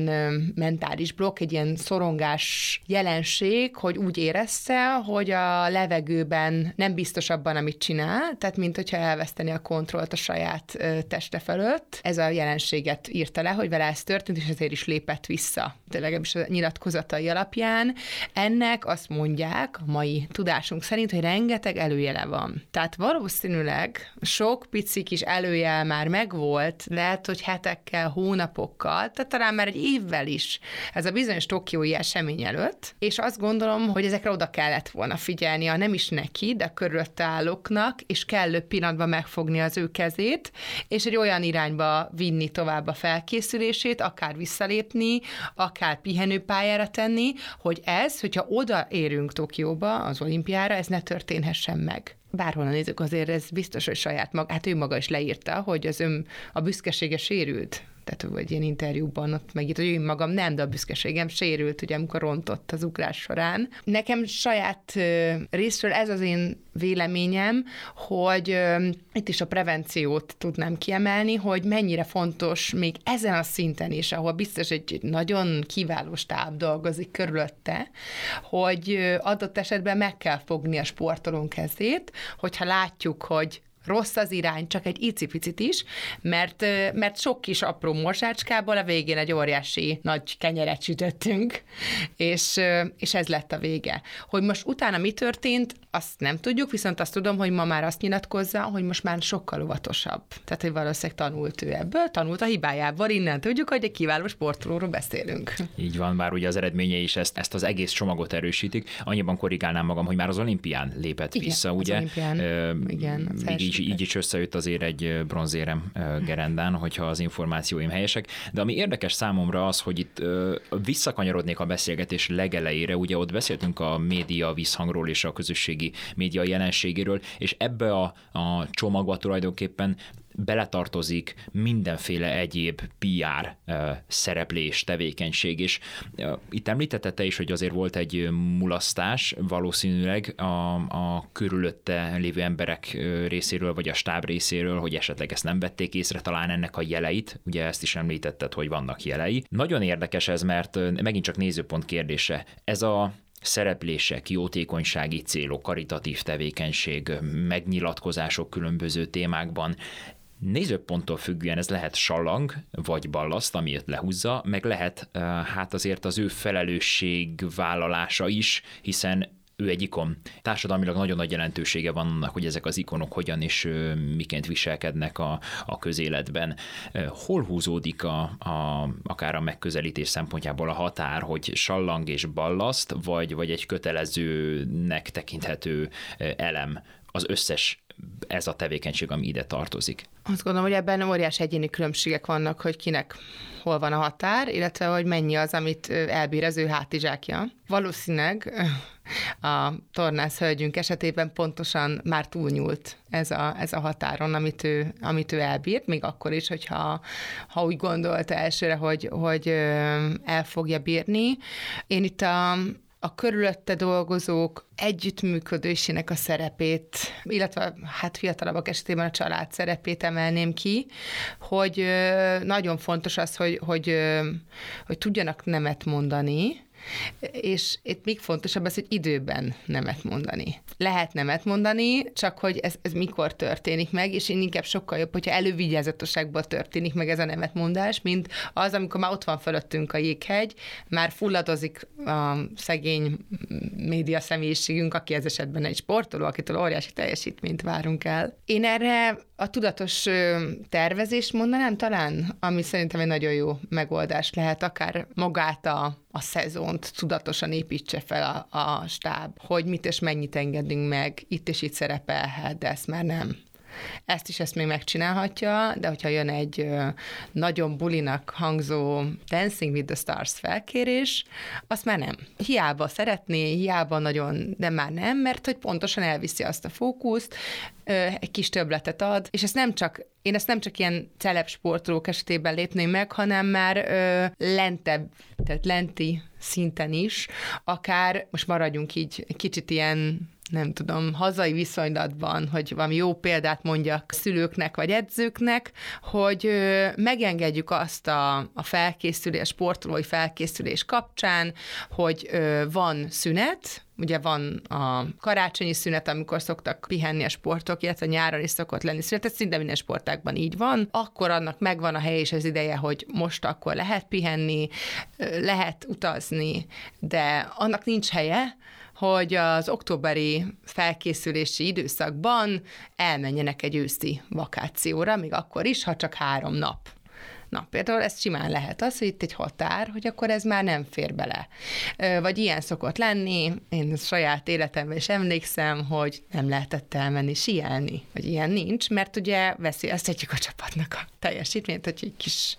mentális blokk, egy ilyen szorongás jelenség, hogy úgy érezte, hogy a levegőben nem biztos abban, amit csinál, tehát mint hogyha elveszteni a kontrollt a saját teste fölött. Ez a jelenséget írta le, hogy vele ez történt, és ezért is lépett vissza. De legalábbis a nyilatkozatai alapján. Ennek azt mondják a mai tudásunk szerint, hogy rengeteg előjele van. Tehát valószínűleg sok pici kis előjel már megvolt, lehet, hogy hetekkel, hónapokkal, tehát talán már egy évvel is ez a bizonyos tokiói esemény előtt, és azt gondolom, hogy ezekre oda kellett volna figyelni, nem is neki, de körülötte állóknak, és kellő pillanatban megfogni az ő kezét, és egy olyan irányba vinni tovább a felkészülését, akár visszalépni, akár pihenőpályára tenni, hogy ez, hogyha odaérünk Tokióba, az olimpiára, ez ne történhessen meg. Bárhol nézzük, azért ez biztos, hogy saját maga, hát ő maga is leírta, hogy az ön a büszkesége sérült tehát vagy ilyen interjúban ott megírt, hogy én magam nem, de a büszkeségem sérült, ugye, amikor rontott az ugrás során. Nekem saját részről ez az én véleményem, hogy itt is a prevenciót tudnám kiemelni, hogy mennyire fontos még ezen a szinten is, ahol biztos egy nagyon kiváló stáb dolgozik körülötte, hogy adott esetben meg kell fogni a sportolónk kezét, hogyha látjuk, hogy rossz az irány, csak egy icipicit is, mert, mert sok kis apró morzsácskából a végén egy óriási nagy kenyeret sütöttünk, és, és ez lett a vége. Hogy most utána mi történt, azt nem tudjuk, viszont azt tudom, hogy ma már azt nyilatkozza, hogy most már sokkal óvatosabb. Tehát, hogy valószínűleg tanult ő ebből, tanult a hibájából, innen tudjuk, hogy egy kiváló sportolóról beszélünk. Így van, bár ugye az eredményei is ezt, ezt az egész csomagot erősítik. Annyiban korrigálnám magam, hogy már az olimpián lépett igen, vissza, ugye? Az olimpián, Ö, igen, még így, így is összejött azért egy bronzérem gerendán, hogyha az információim helyesek. De ami érdekes számomra az, hogy itt visszakanyarodnék a beszélgetés legelejére, ugye ott beszéltünk a média visszhangról és a közösségi média jelenségéről, és ebbe a, a csomagba tulajdonképpen beletartozik mindenféle egyéb PR szereplés, tevékenység, és itt említette te is, hogy azért volt egy mulasztás valószínűleg a, a körülötte lévő emberek részéről, vagy a stáb részéről, hogy esetleg ezt nem vették észre, talán ennek a jeleit, ugye ezt is említetted, hogy vannak jelei. Nagyon érdekes ez, mert megint csak nézőpont kérdése. Ez a szereplések, jótékonysági célok, karitatív tevékenység, megnyilatkozások különböző témákban, Nézőponttól függően ez lehet sallang, vagy ballaszt, ami őt lehúzza, meg lehet hát azért az ő felelősségvállalása is, hiszen ő egy ikon. Társadalmilag nagyon nagy jelentősége van annak, hogy ezek az ikonok hogyan és miként viselkednek a, a közéletben. Hol húzódik a, a, akár a megközelítés szempontjából a határ, hogy sallang és ballaszt, vagy, vagy egy kötelezőnek tekinthető elem az összes ez a tevékenység, ami ide tartozik. Azt gondolom, hogy ebben óriási egyéni különbségek vannak, hogy kinek hol van a határ, illetve hogy mennyi az, amit elbír az ő hátizsákja. Valószínűleg a tornász hölgyünk esetében pontosan már túlnyúlt ez a, ez a határon, amit ő, amit ő elbírt, még akkor is, hogyha ha úgy gondolta elsőre, hogy, hogy el fogja bírni. Én itt a, a körülötte dolgozók együttműködésének a szerepét, illetve hát fiatalabbak esetében a család szerepét emelném ki, hogy nagyon fontos az, hogy, hogy, hogy tudjanak nemet mondani, és itt még fontosabb az, hogy időben nemet mondani. Lehet nemet mondani, csak hogy ez, ez mikor történik meg, és én inkább sokkal jobb, hogyha elővigyázatosságból történik meg ez a nemetmondás, mint az, amikor már ott van fölöttünk a jéghegy, már fulladozik a szegény média személyiségünk, aki ez esetben egy sportoló, akitől óriási teljesítményt várunk el. Én erre a tudatos tervezést mondanám talán, ami szerintem egy nagyon jó megoldás lehet, akár magát a, a szezont tudatosan építse fel a, a stáb, hogy mit és mennyit engedünk meg, itt és itt szerepelhet, de ezt már nem. Ezt is ezt még megcsinálhatja, de hogyha jön egy nagyon bulinak hangzó Dancing with the Stars felkérés, azt már nem. Hiába szeretné, hiába nagyon, de már nem, mert hogy pontosan elviszi azt a fókuszt, egy kis töbletet ad, és ezt nem csak, én ezt nem csak ilyen celeb sportolók esetében lépném meg, hanem már ö, lentebb, tehát lenti szinten is, akár, most maradjunk így kicsit ilyen nem tudom, hazai viszonylatban, hogy valami jó példát mondjak szülőknek vagy edzőknek, hogy megengedjük azt a, a felkészülés, sportolói felkészülés kapcsán, hogy van szünet, ugye van a karácsonyi szünet, amikor szoktak pihenni a sportok, illetve nyáron is szokott lenni szünet, ez szinte minden sportákban így van, akkor annak megvan a hely és az ideje, hogy most akkor lehet pihenni, lehet utazni, de annak nincs helye, hogy az októberi felkészülési időszakban elmenjenek egy őszi vakációra, még akkor is, ha csak három nap. Na, például ez simán lehet az, hogy itt egy határ, hogy akkor ez már nem fér bele. Vagy ilyen szokott lenni, én saját életemben is emlékszem, hogy nem lehetett elmenni sielni, vagy ilyen nincs, mert ugye veszélyeztetjük a csapatnak a teljesítményt, hogy egy kis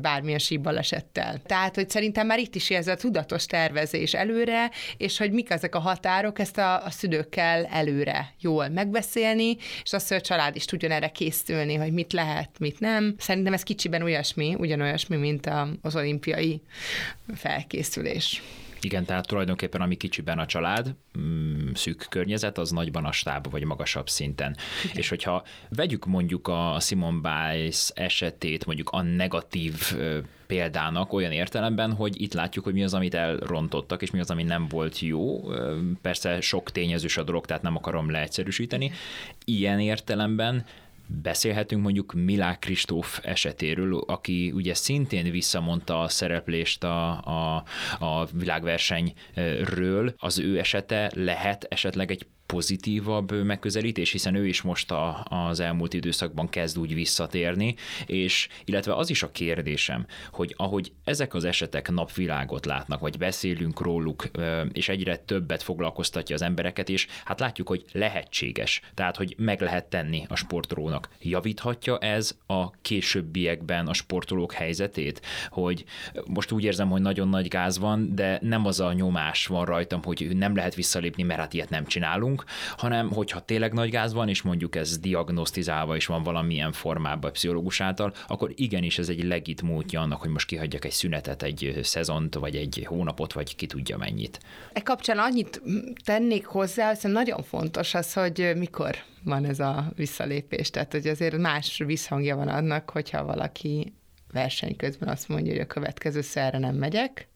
bármilyen síbalesettel. Tehát, hogy szerintem már itt is ez a tudatos tervezés előre, és hogy mik ezek a határok, ezt a, a szülőkkel előre jól megbeszélni, és azt, hogy a család is tudjon erre készülni, hogy mit lehet, mit nem. Szerintem ez kicsiben olyasmi, ugyanolyasmi, mint az olimpiai felkészülés. Igen, tehát tulajdonképpen ami kicsiben a család, mm, szűk környezet, az nagyban a stáb vagy magasabb szinten. Igen. És hogyha vegyük mondjuk a Simon Biles esetét, mondjuk a negatív példának olyan értelemben, hogy itt látjuk, hogy mi az, amit elrontottak, és mi az, ami nem volt jó. Persze sok tényezős a dolog, tehát nem akarom leegyszerűsíteni. Ilyen értelemben Beszélhetünk mondjuk Milák Kristóf esetéről, aki ugye szintén visszamondta a szereplést a, a, a világversenyről. Az ő esete lehet esetleg egy pozitívabb megközelítés, hiszen ő is most a, az elmúlt időszakban kezd úgy visszatérni, és illetve az is a kérdésem, hogy ahogy ezek az esetek napvilágot látnak, vagy beszélünk róluk, és egyre többet foglalkoztatja az embereket, és hát látjuk, hogy lehetséges, tehát hogy meg lehet tenni a sportolónak. Javíthatja ez a későbbiekben a sportolók helyzetét, hogy most úgy érzem, hogy nagyon nagy gáz van, de nem az a nyomás van rajtam, hogy nem lehet visszalépni, mert hát ilyet nem csinálunk, csinálunk, hanem hogyha tényleg nagy gáz van, és mondjuk ez diagnosztizálva is van valamilyen formában pszichológus által, akkor igenis ez egy legit módja annak, hogy most kihagyjak egy szünetet, egy szezont, vagy egy hónapot, vagy ki tudja mennyit. E kapcsán annyit tennék hozzá, hogy nagyon fontos az, hogy mikor van ez a visszalépés. Tehát, hogy azért más visszhangja van annak, hogyha valaki verseny közben azt mondja, hogy a következő szerre nem megyek,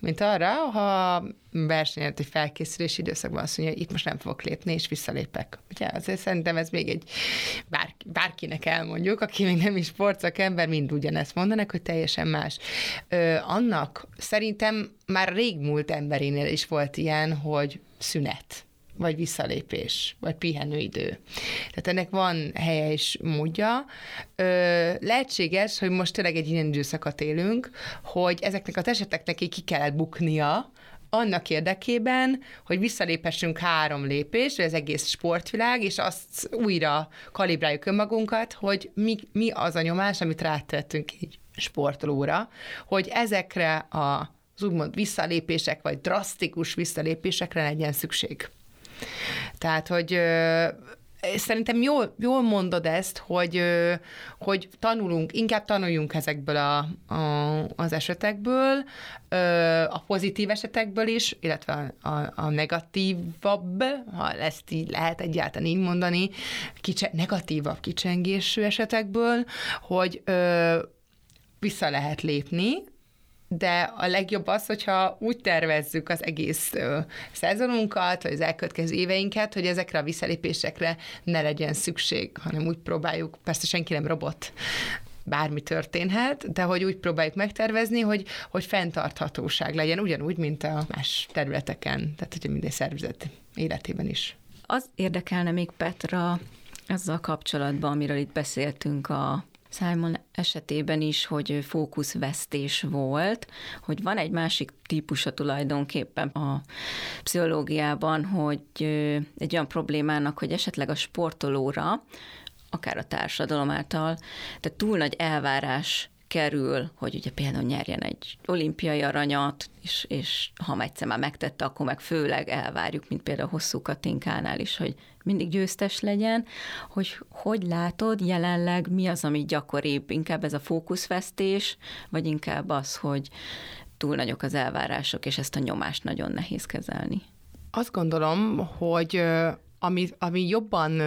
mint arra, ha versenyet egy felkészülési időszakban azt mondja, hogy itt most nem fogok lépni, és visszalépek. Ugye azért szerintem ez még egy bár, bárkinek elmondjuk, aki még nem is sportszakember, mind ugyanezt mondanak, hogy teljesen más. Ö, annak szerintem már régmúlt emberénél is volt ilyen, hogy szünet vagy visszalépés, vagy pihenőidő. Tehát ennek van helye és módja. Ö, lehetséges, hogy most tényleg egy ilyen időszakat élünk, hogy ezeknek az eseteknek ki kellett buknia, annak érdekében, hogy visszaléphessünk három lépést, az egész sportvilág, és azt újra kalibráljuk önmagunkat, hogy mi, mi az a nyomás, amit rátettünk egy sportolóra, hogy ezekre a úgymond visszalépések, vagy drasztikus visszalépésekre legyen szükség. Tehát, hogy szerintem jól, jól mondod ezt, hogy, hogy tanulunk, inkább tanuljunk ezekből a, a, az esetekből, a pozitív esetekből is, illetve a, a negatívabb, ha ezt így lehet egyáltalán így mondani, kicse, negatívabb kicsengésű esetekből, hogy vissza lehet lépni, de a legjobb az, hogyha úgy tervezzük az egész ö, szezonunkat, vagy az elkövetkező éveinket, hogy ezekre a visszalépésekre ne legyen szükség, hanem úgy próbáljuk, persze senki nem robot, bármi történhet, de hogy úgy próbáljuk megtervezni, hogy, hogy fenntarthatóság legyen, ugyanúgy, mint a más területeken, tehát hogy minden szervezet életében is. Az érdekelne még Petra azzal kapcsolatban, amiről itt beszéltünk a Simon esetében is, hogy fókuszvesztés volt, hogy van egy másik típusa tulajdonképpen a pszichológiában, hogy egy olyan problémának, hogy esetleg a sportolóra, akár a társadalom által, tehát túl nagy elvárás kerül, hogy ugye például nyerjen egy olimpiai aranyat, és, és ha egyszer már megtette, akkor meg főleg elvárjuk, mint például Hosszú Katinkánál is, hogy mindig győztes legyen, hogy hogy látod jelenleg, mi az, ami gyakoribb, inkább ez a fókuszvesztés, vagy inkább az, hogy túl nagyok az elvárások, és ezt a nyomást nagyon nehéz kezelni? Azt gondolom, hogy ami, ami jobban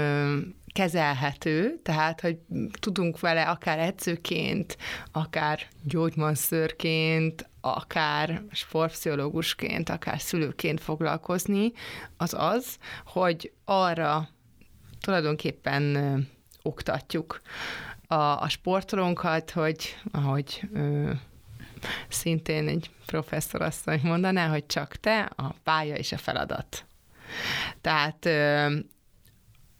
kezelhető, tehát, hogy tudunk vele akár edzőként, akár gyógymanszörként, akár sportpszichológusként, akár szülőként foglalkozni, az az, hogy arra tulajdonképpen oktatjuk a, a sportolónkat, hogy ahogy ö, szintén egy professzor asszony mondaná, hogy csak te, a pálya és a feladat. Tehát ö,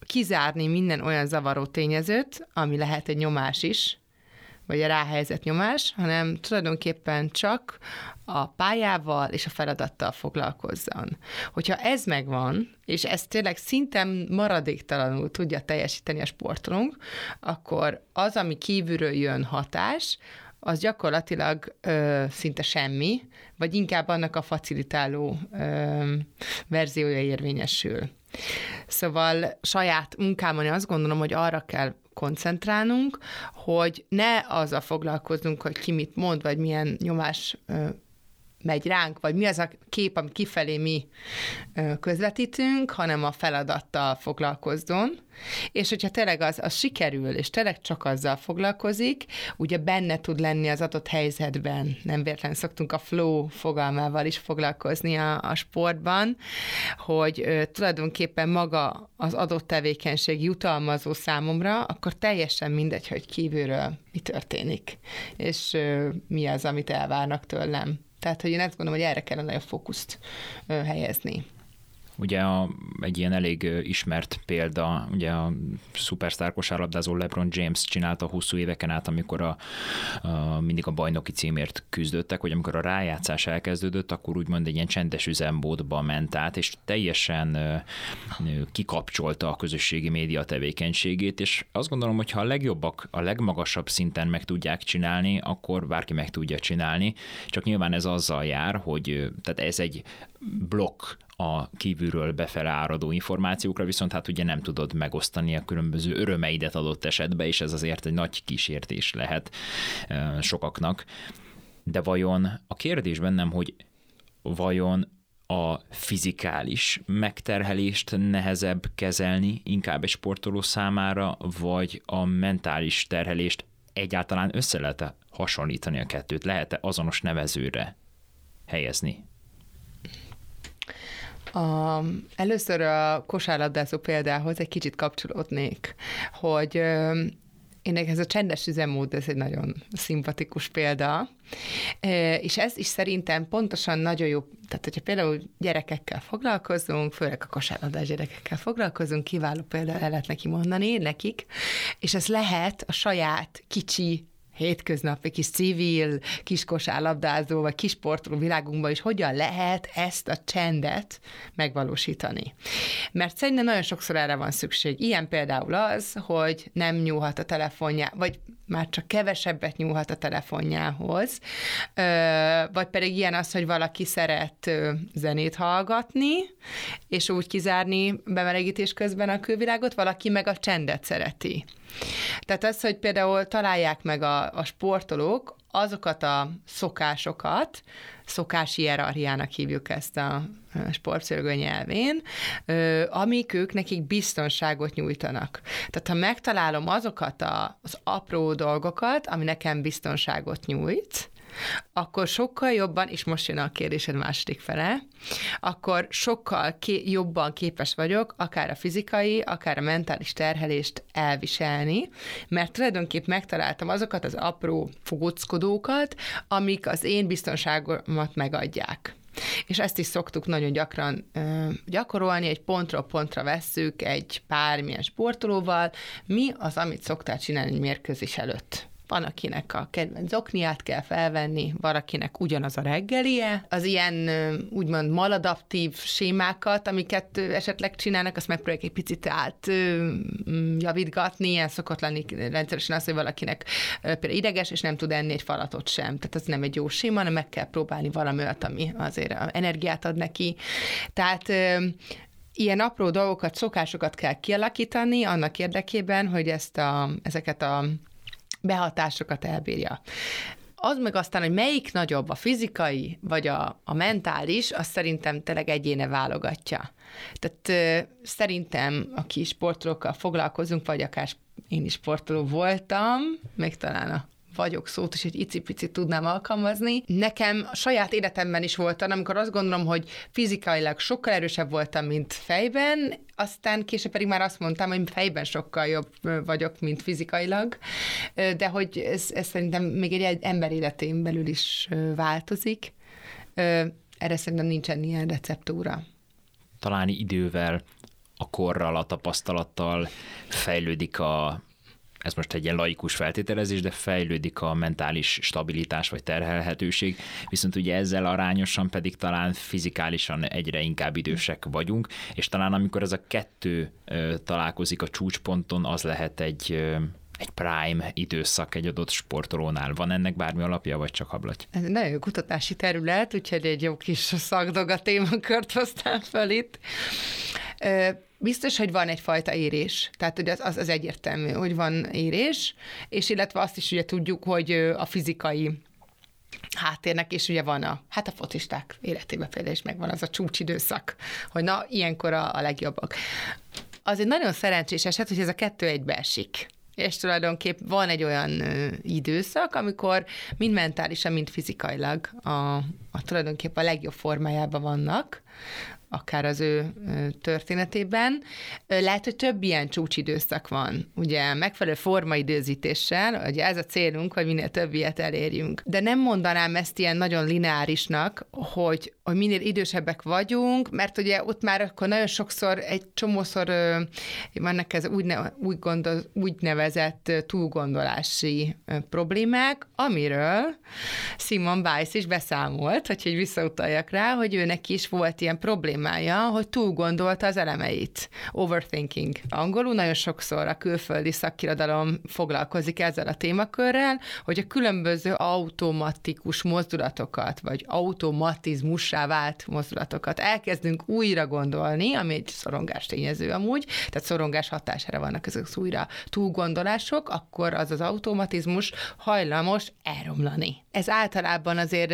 kizárni minden olyan zavaró tényezőt, ami lehet egy nyomás is, vagy a ráhelyzet nyomás, hanem tulajdonképpen csak a pályával és a feladattal foglalkozzon. Hogyha ez megvan, és ezt tényleg szinte maradéktalanul tudja teljesíteni a sportolónk, akkor az, ami kívülről jön hatás, az gyakorlatilag ö, szinte semmi, vagy inkább annak a facilitáló ö, verziója érvényesül. Szóval saját munkámon azt gondolom, hogy arra kell koncentrálnunk, hogy ne azzal foglalkozzunk, hogy ki mit mond, vagy milyen nyomás megy ránk, vagy mi az a kép, ami kifelé mi közvetítünk, hanem a feladattal foglalkozzon. És hogyha tényleg az, az sikerül, és tényleg csak azzal foglalkozik, ugye benne tud lenni az adott helyzetben. Nem véletlenül szoktunk a flow fogalmával is foglalkozni a, a sportban, hogy ö, tulajdonképpen maga az adott tevékenység jutalmazó számomra, akkor teljesen mindegy, hogy kívülről mi történik, és ö, mi az, amit elvárnak tőlem. Tehát, hogy én azt gondolom, hogy erre kellene a fókuszt helyezni. Ugye a, egy ilyen elég ismert példa, ugye a szupersztár kosárlabdázó LeBron James csinálta hosszú éveken át, amikor a, a, mindig a bajnoki címért küzdöttek, hogy amikor a rájátszás elkezdődött, akkor úgymond egy ilyen csendes üzemmódba ment át, és teljesen kikapcsolta a közösségi média tevékenységét, és azt gondolom, hogy ha a legjobbak a legmagasabb szinten meg tudják csinálni, akkor bárki meg tudja csinálni, csak nyilván ez azzal jár, hogy tehát ez egy blokk a kívülről befele áradó információkra, viszont hát ugye nem tudod megosztani a különböző örömeidet adott esetben, és ez azért egy nagy kísértés lehet sokaknak. De vajon a kérdés bennem, hogy vajon a fizikális megterhelést nehezebb kezelni inkább egy sportoló számára, vagy a mentális terhelést egyáltalán össze lehet hasonlítani a kettőt? Lehet-e azonos nevezőre helyezni? A, először a kosárlabdázó példához egy kicsit kapcsolódnék, hogy én ez a csendes üzemmód, ez egy nagyon szimpatikus példa, és ez is szerintem pontosan nagyon jó, tehát hogyha például gyerekekkel foglalkozunk, főleg a kosárlabdás gyerekekkel foglalkozunk, kiváló példa el lehet neki mondani, nekik, és ez lehet a saját kicsi hétköznapi kis civil, kis kosárlabdázó vagy kis sportoló világunkban is hogyan lehet ezt a csendet megvalósítani. Mert szerintem nagyon sokszor erre van szükség. Ilyen például az, hogy nem nyúlhat a telefonjá, vagy már csak kevesebbet nyúlhat a telefonjához, vagy pedig ilyen az, hogy valaki szeret zenét hallgatni, és úgy kizárni bemelegítés közben a külvilágot, valaki meg a csendet szereti. Tehát az, hogy például találják meg a, a sportolók azokat a szokásokat, szokási hierarchiának hívjuk ezt a sportszörgő nyelvén, amik ők nekik biztonságot nyújtanak. Tehát ha megtalálom azokat az apró dolgokat, ami nekem biztonságot nyújt, akkor sokkal jobban, és most jön a kérdésed második fele, akkor sokkal ké- jobban képes vagyok akár a fizikai, akár a mentális terhelést elviselni, mert tulajdonképp megtaláltam azokat az apró fogockodókat, amik az én biztonságomat megadják. És ezt is szoktuk nagyon gyakran ö, gyakorolni, egy pontról pontra vesszük egy pármilyen sportolóval, mi az, amit szoktál csinálni mérkőzés előtt van, akinek a kedvenc zokniát kell felvenni, valakinek ugyanaz a reggelie. Az ilyen úgymond maladaptív sémákat, amiket esetleg csinálnak, azt megpróbálják egy picit át javítgatni, ilyen szokott lenni rendszeresen az, hogy valakinek például ideges, és nem tud enni egy falatot sem. Tehát ez nem egy jó séma, hanem meg kell próbálni valami olyat, ami azért energiát ad neki. Tehát ilyen apró dolgokat, szokásokat kell kialakítani annak érdekében, hogy ezt a, ezeket a behatásokat elbírja. Az meg aztán, hogy melyik nagyobb, a fizikai vagy a, a mentális, azt szerintem tényleg egyéne válogatja. Tehát ö, szerintem, aki sportolókkal foglalkozunk, vagy akár én is sportoló voltam, még talán a vagyok szót is egy icipicit tudnám alkalmazni. Nekem a saját életemben is voltam, amikor azt gondolom, hogy fizikailag sokkal erősebb voltam, mint fejben, aztán később pedig már azt mondtam, hogy fejben sokkal jobb vagyok, mint fizikailag, de hogy ez, ez szerintem még egy ember életén belül is változik. Erre szerintem nincsen ilyen receptúra. Talán idővel, a korral, a tapasztalattal fejlődik a ez most egy ilyen laikus feltételezés, de fejlődik a mentális stabilitás vagy terhelhetőség, viszont ugye ezzel arányosan pedig talán fizikálisan egyre inkább idősek vagyunk, és talán amikor ez a kettő találkozik a csúcsponton, az lehet egy egy prime időszak egy adott sportolónál. Van ennek bármi alapja, vagy csak hablaty? Ez egy nagyon kutatási terület, úgyhogy egy jó kis szakdog a témakört hoztál fel itt. Biztos, hogy van egyfajta érés, tehát hogy az, az, az egyértelmű, hogy van érés, és illetve azt is ugye tudjuk, hogy a fizikai háttérnek, és ugye van a, hát a fotisták életében például is megvan az a csúcsidőszak, hogy na, ilyenkor a, a legjobbak. Az egy nagyon szerencsés eset, hogy ez a kettő egybe esik és tulajdonképp van egy olyan időszak, amikor mind mentálisan, mind fizikailag a, a tulajdonképp a legjobb formájában vannak, akár az ő történetében. Lehet, hogy több ilyen csúcsidőszak van, ugye megfelelő formaidőzítéssel, ugye ez a célunk, hogy minél több ilyet elérjünk. De nem mondanám ezt ilyen nagyon lineárisnak, hogy, hogy minél idősebbek vagyunk, mert ugye ott már akkor nagyon sokszor, egy csomószor vannak ez úgy, úgy, gondol, úgy nevezett túlgondolási problémák, amiről Simon Bice is beszámolt, hogy visszautaljak rá, hogy őnek is volt ilyen probléma problémája, hogy túl gondolta az elemeit. Overthinking. Angolul nagyon sokszor a külföldi szakirodalom foglalkozik ezzel a témakörrel, hogy a különböző automatikus mozdulatokat, vagy automatizmussá vált mozdulatokat elkezdünk újra gondolni, ami egy szorongás tényező amúgy, tehát szorongás hatására vannak ezek az újra túlgondolások, akkor az az automatizmus hajlamos elromlani. Ez általában azért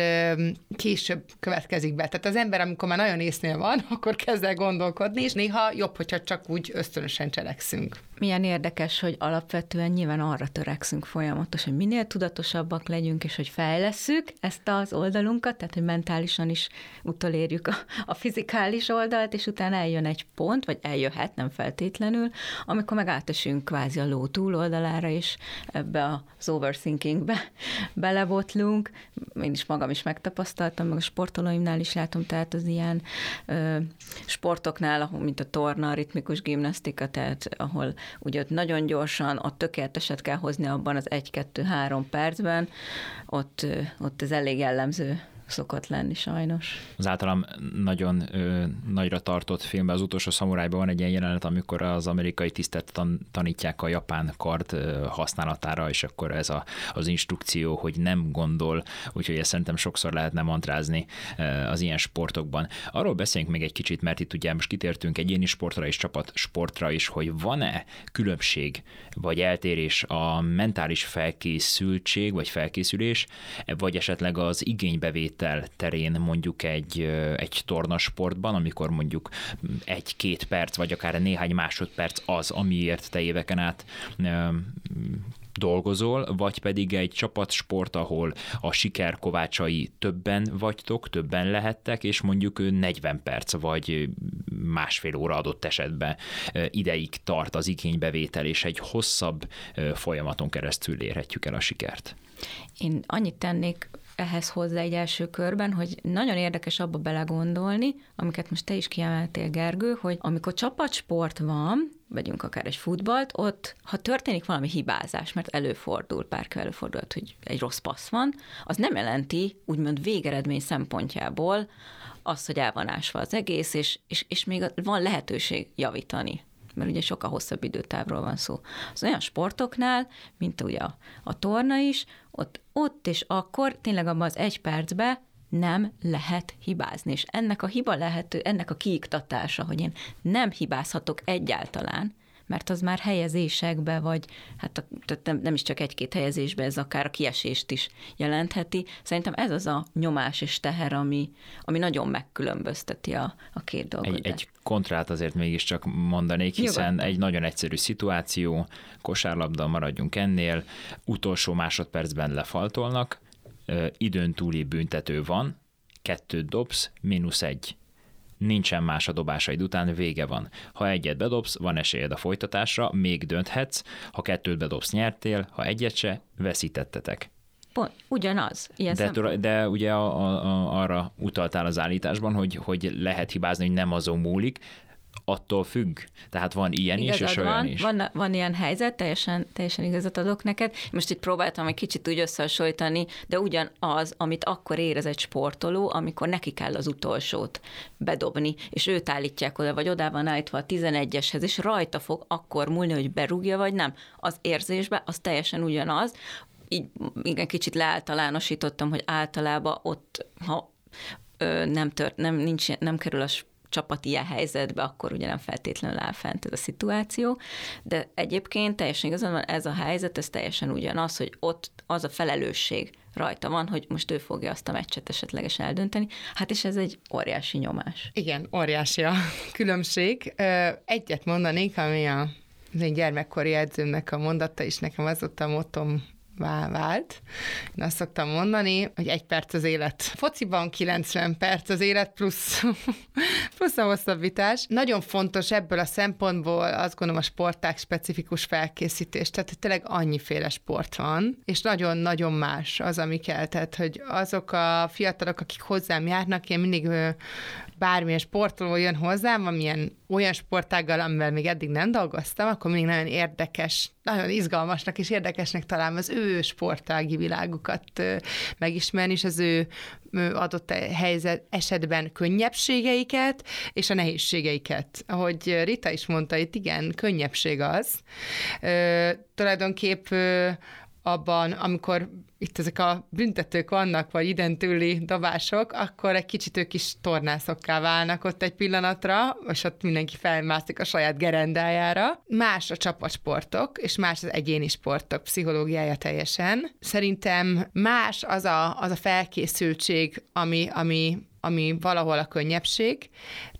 később következik be. Tehát az ember, amikor már nagyon észnél van, akkor kezd el gondolkodni, és néha jobb, hogyha csak úgy ösztönösen cselekszünk. Milyen érdekes, hogy alapvetően nyilván arra törekszünk folyamatosan, hogy minél tudatosabbak legyünk, és hogy fejlesszük ezt az oldalunkat, tehát hogy mentálisan is utolérjük a, a fizikális oldalt, és utána eljön egy pont, vagy eljöhet, nem feltétlenül, amikor meg átesünk kvázi a ló túloldalára, és ebbe az overthinkingbe belebotlunk. Én is magam is megtapasztaltam, meg a sportolóimnál is látom, tehát az ilyen ö, sportoknál, mint a torna, a ritmikus gimnasztika, tehát ahol ugye ott nagyon gyorsan a tökéleteset kell hozni abban az egy-kettő-három percben, ott, ott ez elég jellemző szokott lenni sajnos. Az általam nagyon ö, nagyra tartott filmben, az utolsó szamurájban van egy ilyen jelenet, amikor az amerikai tisztet tan- tanítják a japán kard ö, használatára, és akkor ez a, az instrukció, hogy nem gondol, úgyhogy ezt szerintem sokszor lehetne mantrázni ö, az ilyen sportokban. Arról beszéljünk még egy kicsit, mert itt ugye most kitértünk egyéni sportra és csapat sportra is, hogy van-e különbség vagy eltérés a mentális felkészültség vagy felkészülés, vagy esetleg az igénybevét tétel terén mondjuk egy, egy tornasportban, amikor mondjuk egy-két perc, vagy akár néhány másodperc az, amiért te éveken át dolgozol, vagy pedig egy csapatsport, ahol a siker kovácsai többen vagytok, többen lehettek, és mondjuk 40 perc vagy másfél óra adott esetben ideig tart az igénybevétel, és egy hosszabb folyamaton keresztül érhetjük el a sikert. Én annyit tennék ehhez hozzá egy első körben, hogy nagyon érdekes abba belegondolni, amiket most te is kiemeltél, Gergő, hogy amikor csapatsport van, vegyünk akár egy futballt, ott, ha történik valami hibázás, mert előfordul, párka előfordult, hogy egy rossz passz van, az nem jelenti, úgymond végeredmény szempontjából azt, hogy el van ásva az egész, és, és, és még van lehetőség javítani mert ugye sokkal hosszabb időtávról van szó. Az olyan sportoknál, mint ugye a, a torna is, ott, ott és akkor tényleg abban az egy percben nem lehet hibázni. És ennek a hiba lehető, ennek a kiiktatása, hogy én nem hibázhatok egyáltalán, mert az már helyezésekbe, vagy hát a, nem, nem is csak egy-két helyezésbe, ez akár a kiesést is jelentheti. Szerintem ez az a nyomás és teher, ami, ami nagyon megkülönbözteti a, a két dolgot. Egy, egy kontrát azért mégiscsak mondanék, hiszen Nyugodtan. egy nagyon egyszerű szituáció, kosárlabda, maradjunk ennél, utolsó másodpercben lefaltolnak, időn túli büntető van, kettőt dobsz, mínusz egy nincsen más a dobásaid után, vége van. Ha egyet bedobsz, van esélyed a folytatásra, még dönthetsz, ha kettőt bedobsz, nyertél, ha egyet se, veszítettetek. Pont, ugyanaz. Ilyen de, de ugye a, a, a, arra utaltál az állításban, hogy, hogy lehet hibázni, hogy nem azon múlik, attól függ. Tehát van ilyen Igazad is, és olyan van, is. Van, van ilyen helyzet, teljesen, teljesen igazat adok neked. Most itt próbáltam egy kicsit úgy összehasonlítani, de ugyanaz, amit akkor érez egy sportoló, amikor neki kell az utolsót bedobni, és őt állítják oda, vagy oda van állítva a 11-eshez, és rajta fog akkor múlni, hogy berúgja, vagy nem. Az érzésbe az teljesen ugyanaz. Így igen, kicsit leáltalánosítottam, hogy általában ott, ha nem, tört, nem, nincs, nem kerül a csapat ilyen helyzetbe, akkor ugye nem feltétlenül áll fent ez a szituáció, de egyébként teljesen igazán van, ez a helyzet, ez teljesen ugyanaz, hogy ott az a felelősség rajta van, hogy most ő fogja azt a meccset esetlegesen eldönteni. Hát és ez egy óriási nyomás. Igen, óriási a különbség. Egyet mondanék, ami a az én gyermekkori edzőmnek a mondata is nekem az ott a motom vált. Én azt szoktam mondani, hogy egy perc az élet. Fociban 90 perc az élet, plusz, plusz a hosszabbítás. Nagyon fontos ebből a szempontból azt gondolom a sporták specifikus felkészítés. Tehát tényleg annyiféle sport van, és nagyon-nagyon más az, ami kell. Tehát, hogy azok a fiatalok, akik hozzám járnak, én mindig bármilyen sportoló jön hozzám, amilyen olyan sportággal, amivel még eddig nem dolgoztam, akkor még nagyon érdekes, nagyon izgalmasnak és érdekesnek találom az ő sportági világukat megismerni, és az ő adott helyzet esetben könnyebbségeiket és a nehézségeiket. Ahogy Rita is mondta, itt igen, könnyebbség az. Tulajdonképp abban, amikor itt ezek a büntetők vannak, vagy identőli dobások, akkor egy kicsit ők is tornászokká válnak ott egy pillanatra, és ott mindenki felmászik a saját gerendájára. Más a csapatsportok, és más az egyéni sportok pszichológiája teljesen. Szerintem más az a, az a felkészültség, ami, ami ami valahol a könnyebbség,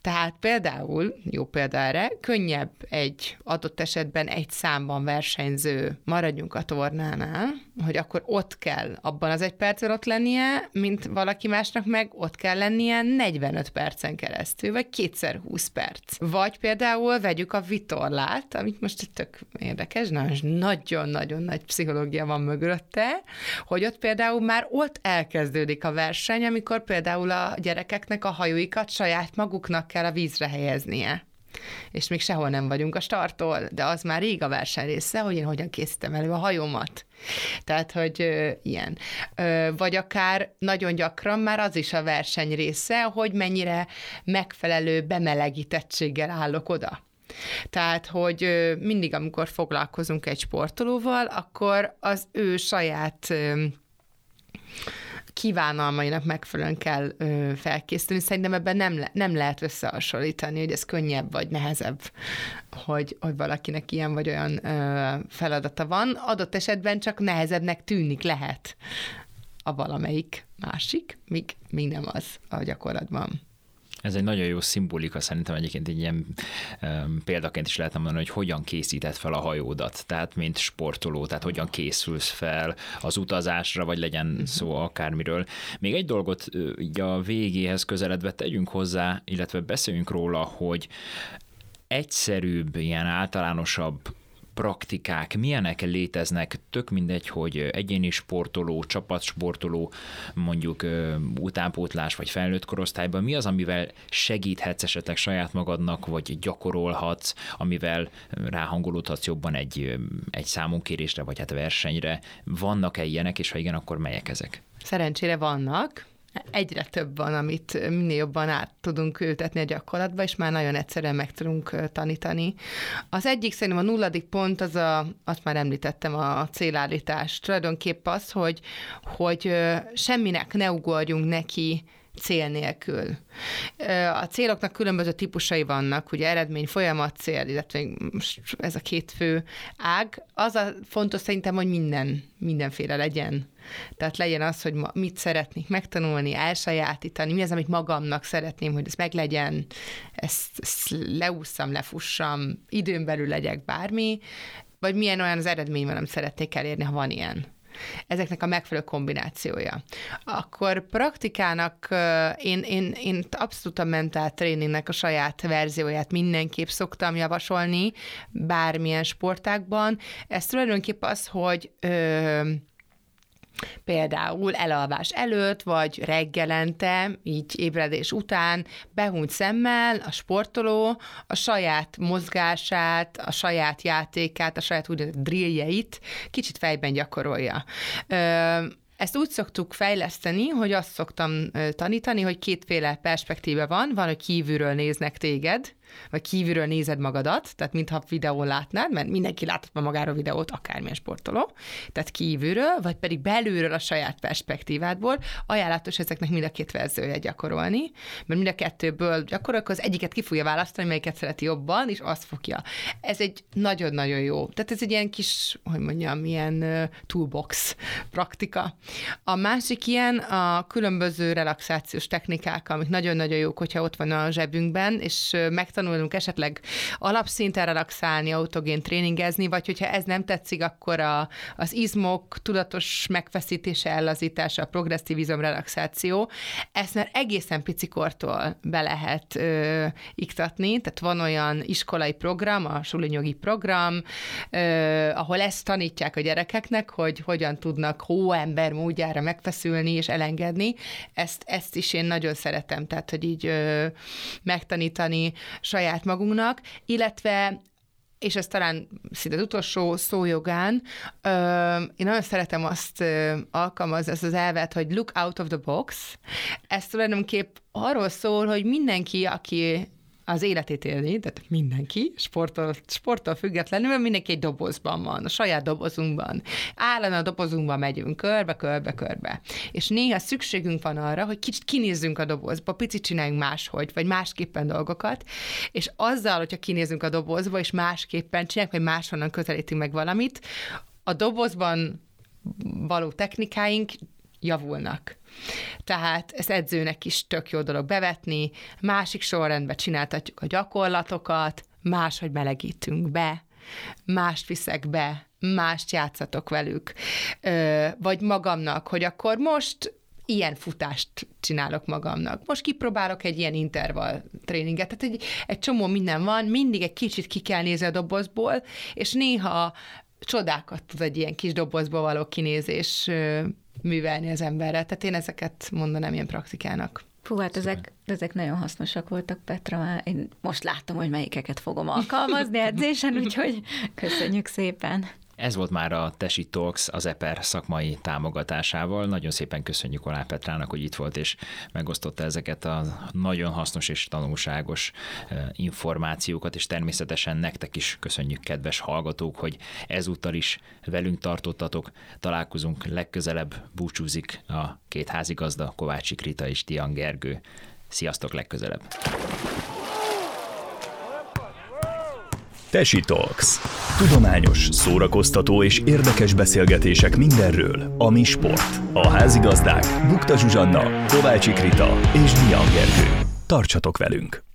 tehát például, jó példa erre, könnyebb egy adott esetben egy számban versenyző, maradjunk a tornánál, hogy akkor ott kell abban az egy percben ott lennie, mint valaki másnak meg ott kell lennie 45 percen keresztül, vagy kétszer 20 perc. Vagy például vegyük a vitorlát, amit most tök érdekes, nagyon-nagyon nagy pszichológia van mögötte, hogy ott például már ott elkezdődik a verseny, amikor például a gyerekeknek a hajóikat saját maguknak kell a vízre helyeznie és még sehol nem vagyunk a starttól, de az már rég a verseny része, hogy én hogyan készítem elő a hajómat. Tehát, hogy ö, ilyen. Ö, vagy akár nagyon gyakran már az is a verseny része, hogy mennyire megfelelő bemelegítettséggel állok oda. Tehát, hogy mindig, amikor foglalkozunk egy sportolóval, akkor az ő saját kívánalmainak megfelelően kell ö, felkészülni. Szerintem ebben nem, le, nem lehet összehasonlítani, hogy ez könnyebb vagy nehezebb, hogy, hogy valakinek ilyen vagy olyan ö, feladata van. Adott esetben csak nehezebbnek tűnik lehet a valamelyik másik, míg még nem az a gyakorlatban. Ez egy nagyon jó szimbolika, szerintem egyébként egy ilyen um, példaként is lehetne mondani, hogy hogyan készített fel a hajódat, tehát mint sportoló, tehát hogyan készülsz fel az utazásra, vagy legyen uh-huh. szó akármiről. Még egy dolgot így a végéhez közeledve tegyünk hozzá, illetve beszéljünk róla, hogy egyszerűbb, ilyen általánosabb praktikák, milyenek léteznek, tök mindegy, hogy egyéni sportoló, csapatsportoló, mondjuk utánpótlás vagy felnőtt korosztályban, mi az, amivel segíthetsz esetleg saját magadnak, vagy gyakorolhatsz, amivel ráhangolódhatsz jobban egy, egy számunkérésre, vagy hát versenyre. Vannak-e ilyenek, és ha igen, akkor melyek ezek? Szerencsére vannak egyre több van, amit minél jobban át tudunk ültetni a gyakorlatba, és már nagyon egyszerűen meg tudunk tanítani. Az egyik szerintem a nulladik pont, az a, azt már említettem, a célállítás. Tulajdonképp az, hogy, hogy semminek ne ugorjunk neki cél nélkül. A céloknak különböző típusai vannak, ugye eredmény, folyamat, cél, illetve ez a két fő ág. Az a fontos szerintem, hogy minden, mindenféle legyen. Tehát legyen az, hogy mit szeretnék megtanulni, elsajátítani, mi az, amit magamnak szeretném, hogy ez meglegyen, ezt, ezt leúszam, lefussam, időn belül legyek bármi, vagy milyen olyan az eredmény van, amit szeretnék elérni, ha van ilyen ezeknek a megfelelő kombinációja. Akkor praktikának én, én, én abszolút a mentál tréningnek a saját verzióját mindenképp szoktam javasolni bármilyen sportákban. Ez tulajdonképp az, hogy ö, Például elalvás előtt, vagy reggelente, így ébredés után behúnyt szemmel a sportoló a saját mozgását, a saját játékát, a saját úgynevezett drilljeit kicsit fejben gyakorolja. Ezt úgy szoktuk fejleszteni, hogy azt szoktam tanítani, hogy kétféle perspektíve van. Van, hogy kívülről néznek téged, vagy kívülről nézed magadat, tehát mintha videón látnád, mert mindenki láthat ma magáról videót, akármilyen sportoló, tehát kívülről, vagy pedig belülről a saját perspektívádból. Ajánlatos ezeknek mind a két verziója gyakorolni, mert mind a kettőből gyakorol, az egyiket ki fogja választani, melyiket szereti jobban, és azt fogja. Ez egy nagyon-nagyon jó. Tehát ez egy ilyen kis, hogy mondjam, ilyen toolbox praktika. A másik ilyen a különböző relaxációs technikák, amik nagyon-nagyon jók, hogyha ott van a zsebünkben, és megtanuljuk megtanulunk esetleg alapszinten relaxálni, autogén tréningezni, vagy hogyha ez nem tetszik, akkor a, az izmok tudatos megfeszítése, ellazítása, a progresszív izomrelaxáció, ezt már egészen picikortól be lehet ö, iktatni, tehát van olyan iskolai program, a sulinyogi program, ö, ahol ezt tanítják a gyerekeknek, hogy hogyan tudnak hóember módjára megfeszülni és elengedni. Ezt, ezt is én nagyon szeretem, tehát hogy így ö, megtanítani saját magunknak, illetve és ez talán szinte az utolsó szójogán, ö, én nagyon szeretem azt ö, alkalmazni, ezt az elvet, hogy look out of the box. Ez tulajdonképp arról szól, hogy mindenki, aki az életét élni, tehát mindenki, sporttól, sporttól függetlenül, mindenki egy dobozban van, a saját dobozunkban. Állandóan a dobozunkban megyünk körbe, körbe, körbe. És néha szükségünk van arra, hogy kicsit kinézzünk a dobozba, picit csináljunk máshogy, vagy másképpen dolgokat, és azzal, hogyha kinézünk a dobozba, és másképpen csináljuk, vagy máshonnan közelítünk meg valamit, a dobozban való technikáink javulnak. Tehát ez edzőnek is tök jó dolog bevetni, másik sorrendben csináltatjuk a gyakorlatokat, máshogy melegítünk be, mást viszek be, mást játszatok velük, vagy magamnak, hogy akkor most ilyen futást csinálok magamnak. Most kipróbálok egy ilyen intervall tréninget. Tehát egy, egy csomó minden van, mindig egy kicsit ki kell nézni a dobozból, és néha csodákat tud egy ilyen kis dobozból való kinézés művelni az emberre. Tehát én ezeket mondanám ilyen praktikának. Fú, hát ezek, ezek nagyon hasznosak voltak, Petra. Én most látom, hogy melyikeket fogom alkalmazni edzésen, úgyhogy köszönjük szépen. Ez volt már a Tesi Talks az EPER szakmai támogatásával. Nagyon szépen köszönjük Olá Petrának, hogy itt volt és megosztotta ezeket a nagyon hasznos és tanulságos információkat, és természetesen nektek is köszönjük, kedves hallgatók, hogy ezúttal is velünk tartottatok. Találkozunk legközelebb, búcsúzik a két házigazda, Kovácsi Krita és Tian Gergő. Sziasztok legközelebb! Tesi Talks. Tudományos, szórakoztató és érdekes beszélgetések mindenről, ami sport. A házigazdák Bukta Zsuzsanna, Kovácsi Krita és Dian Gergő. Tartsatok velünk!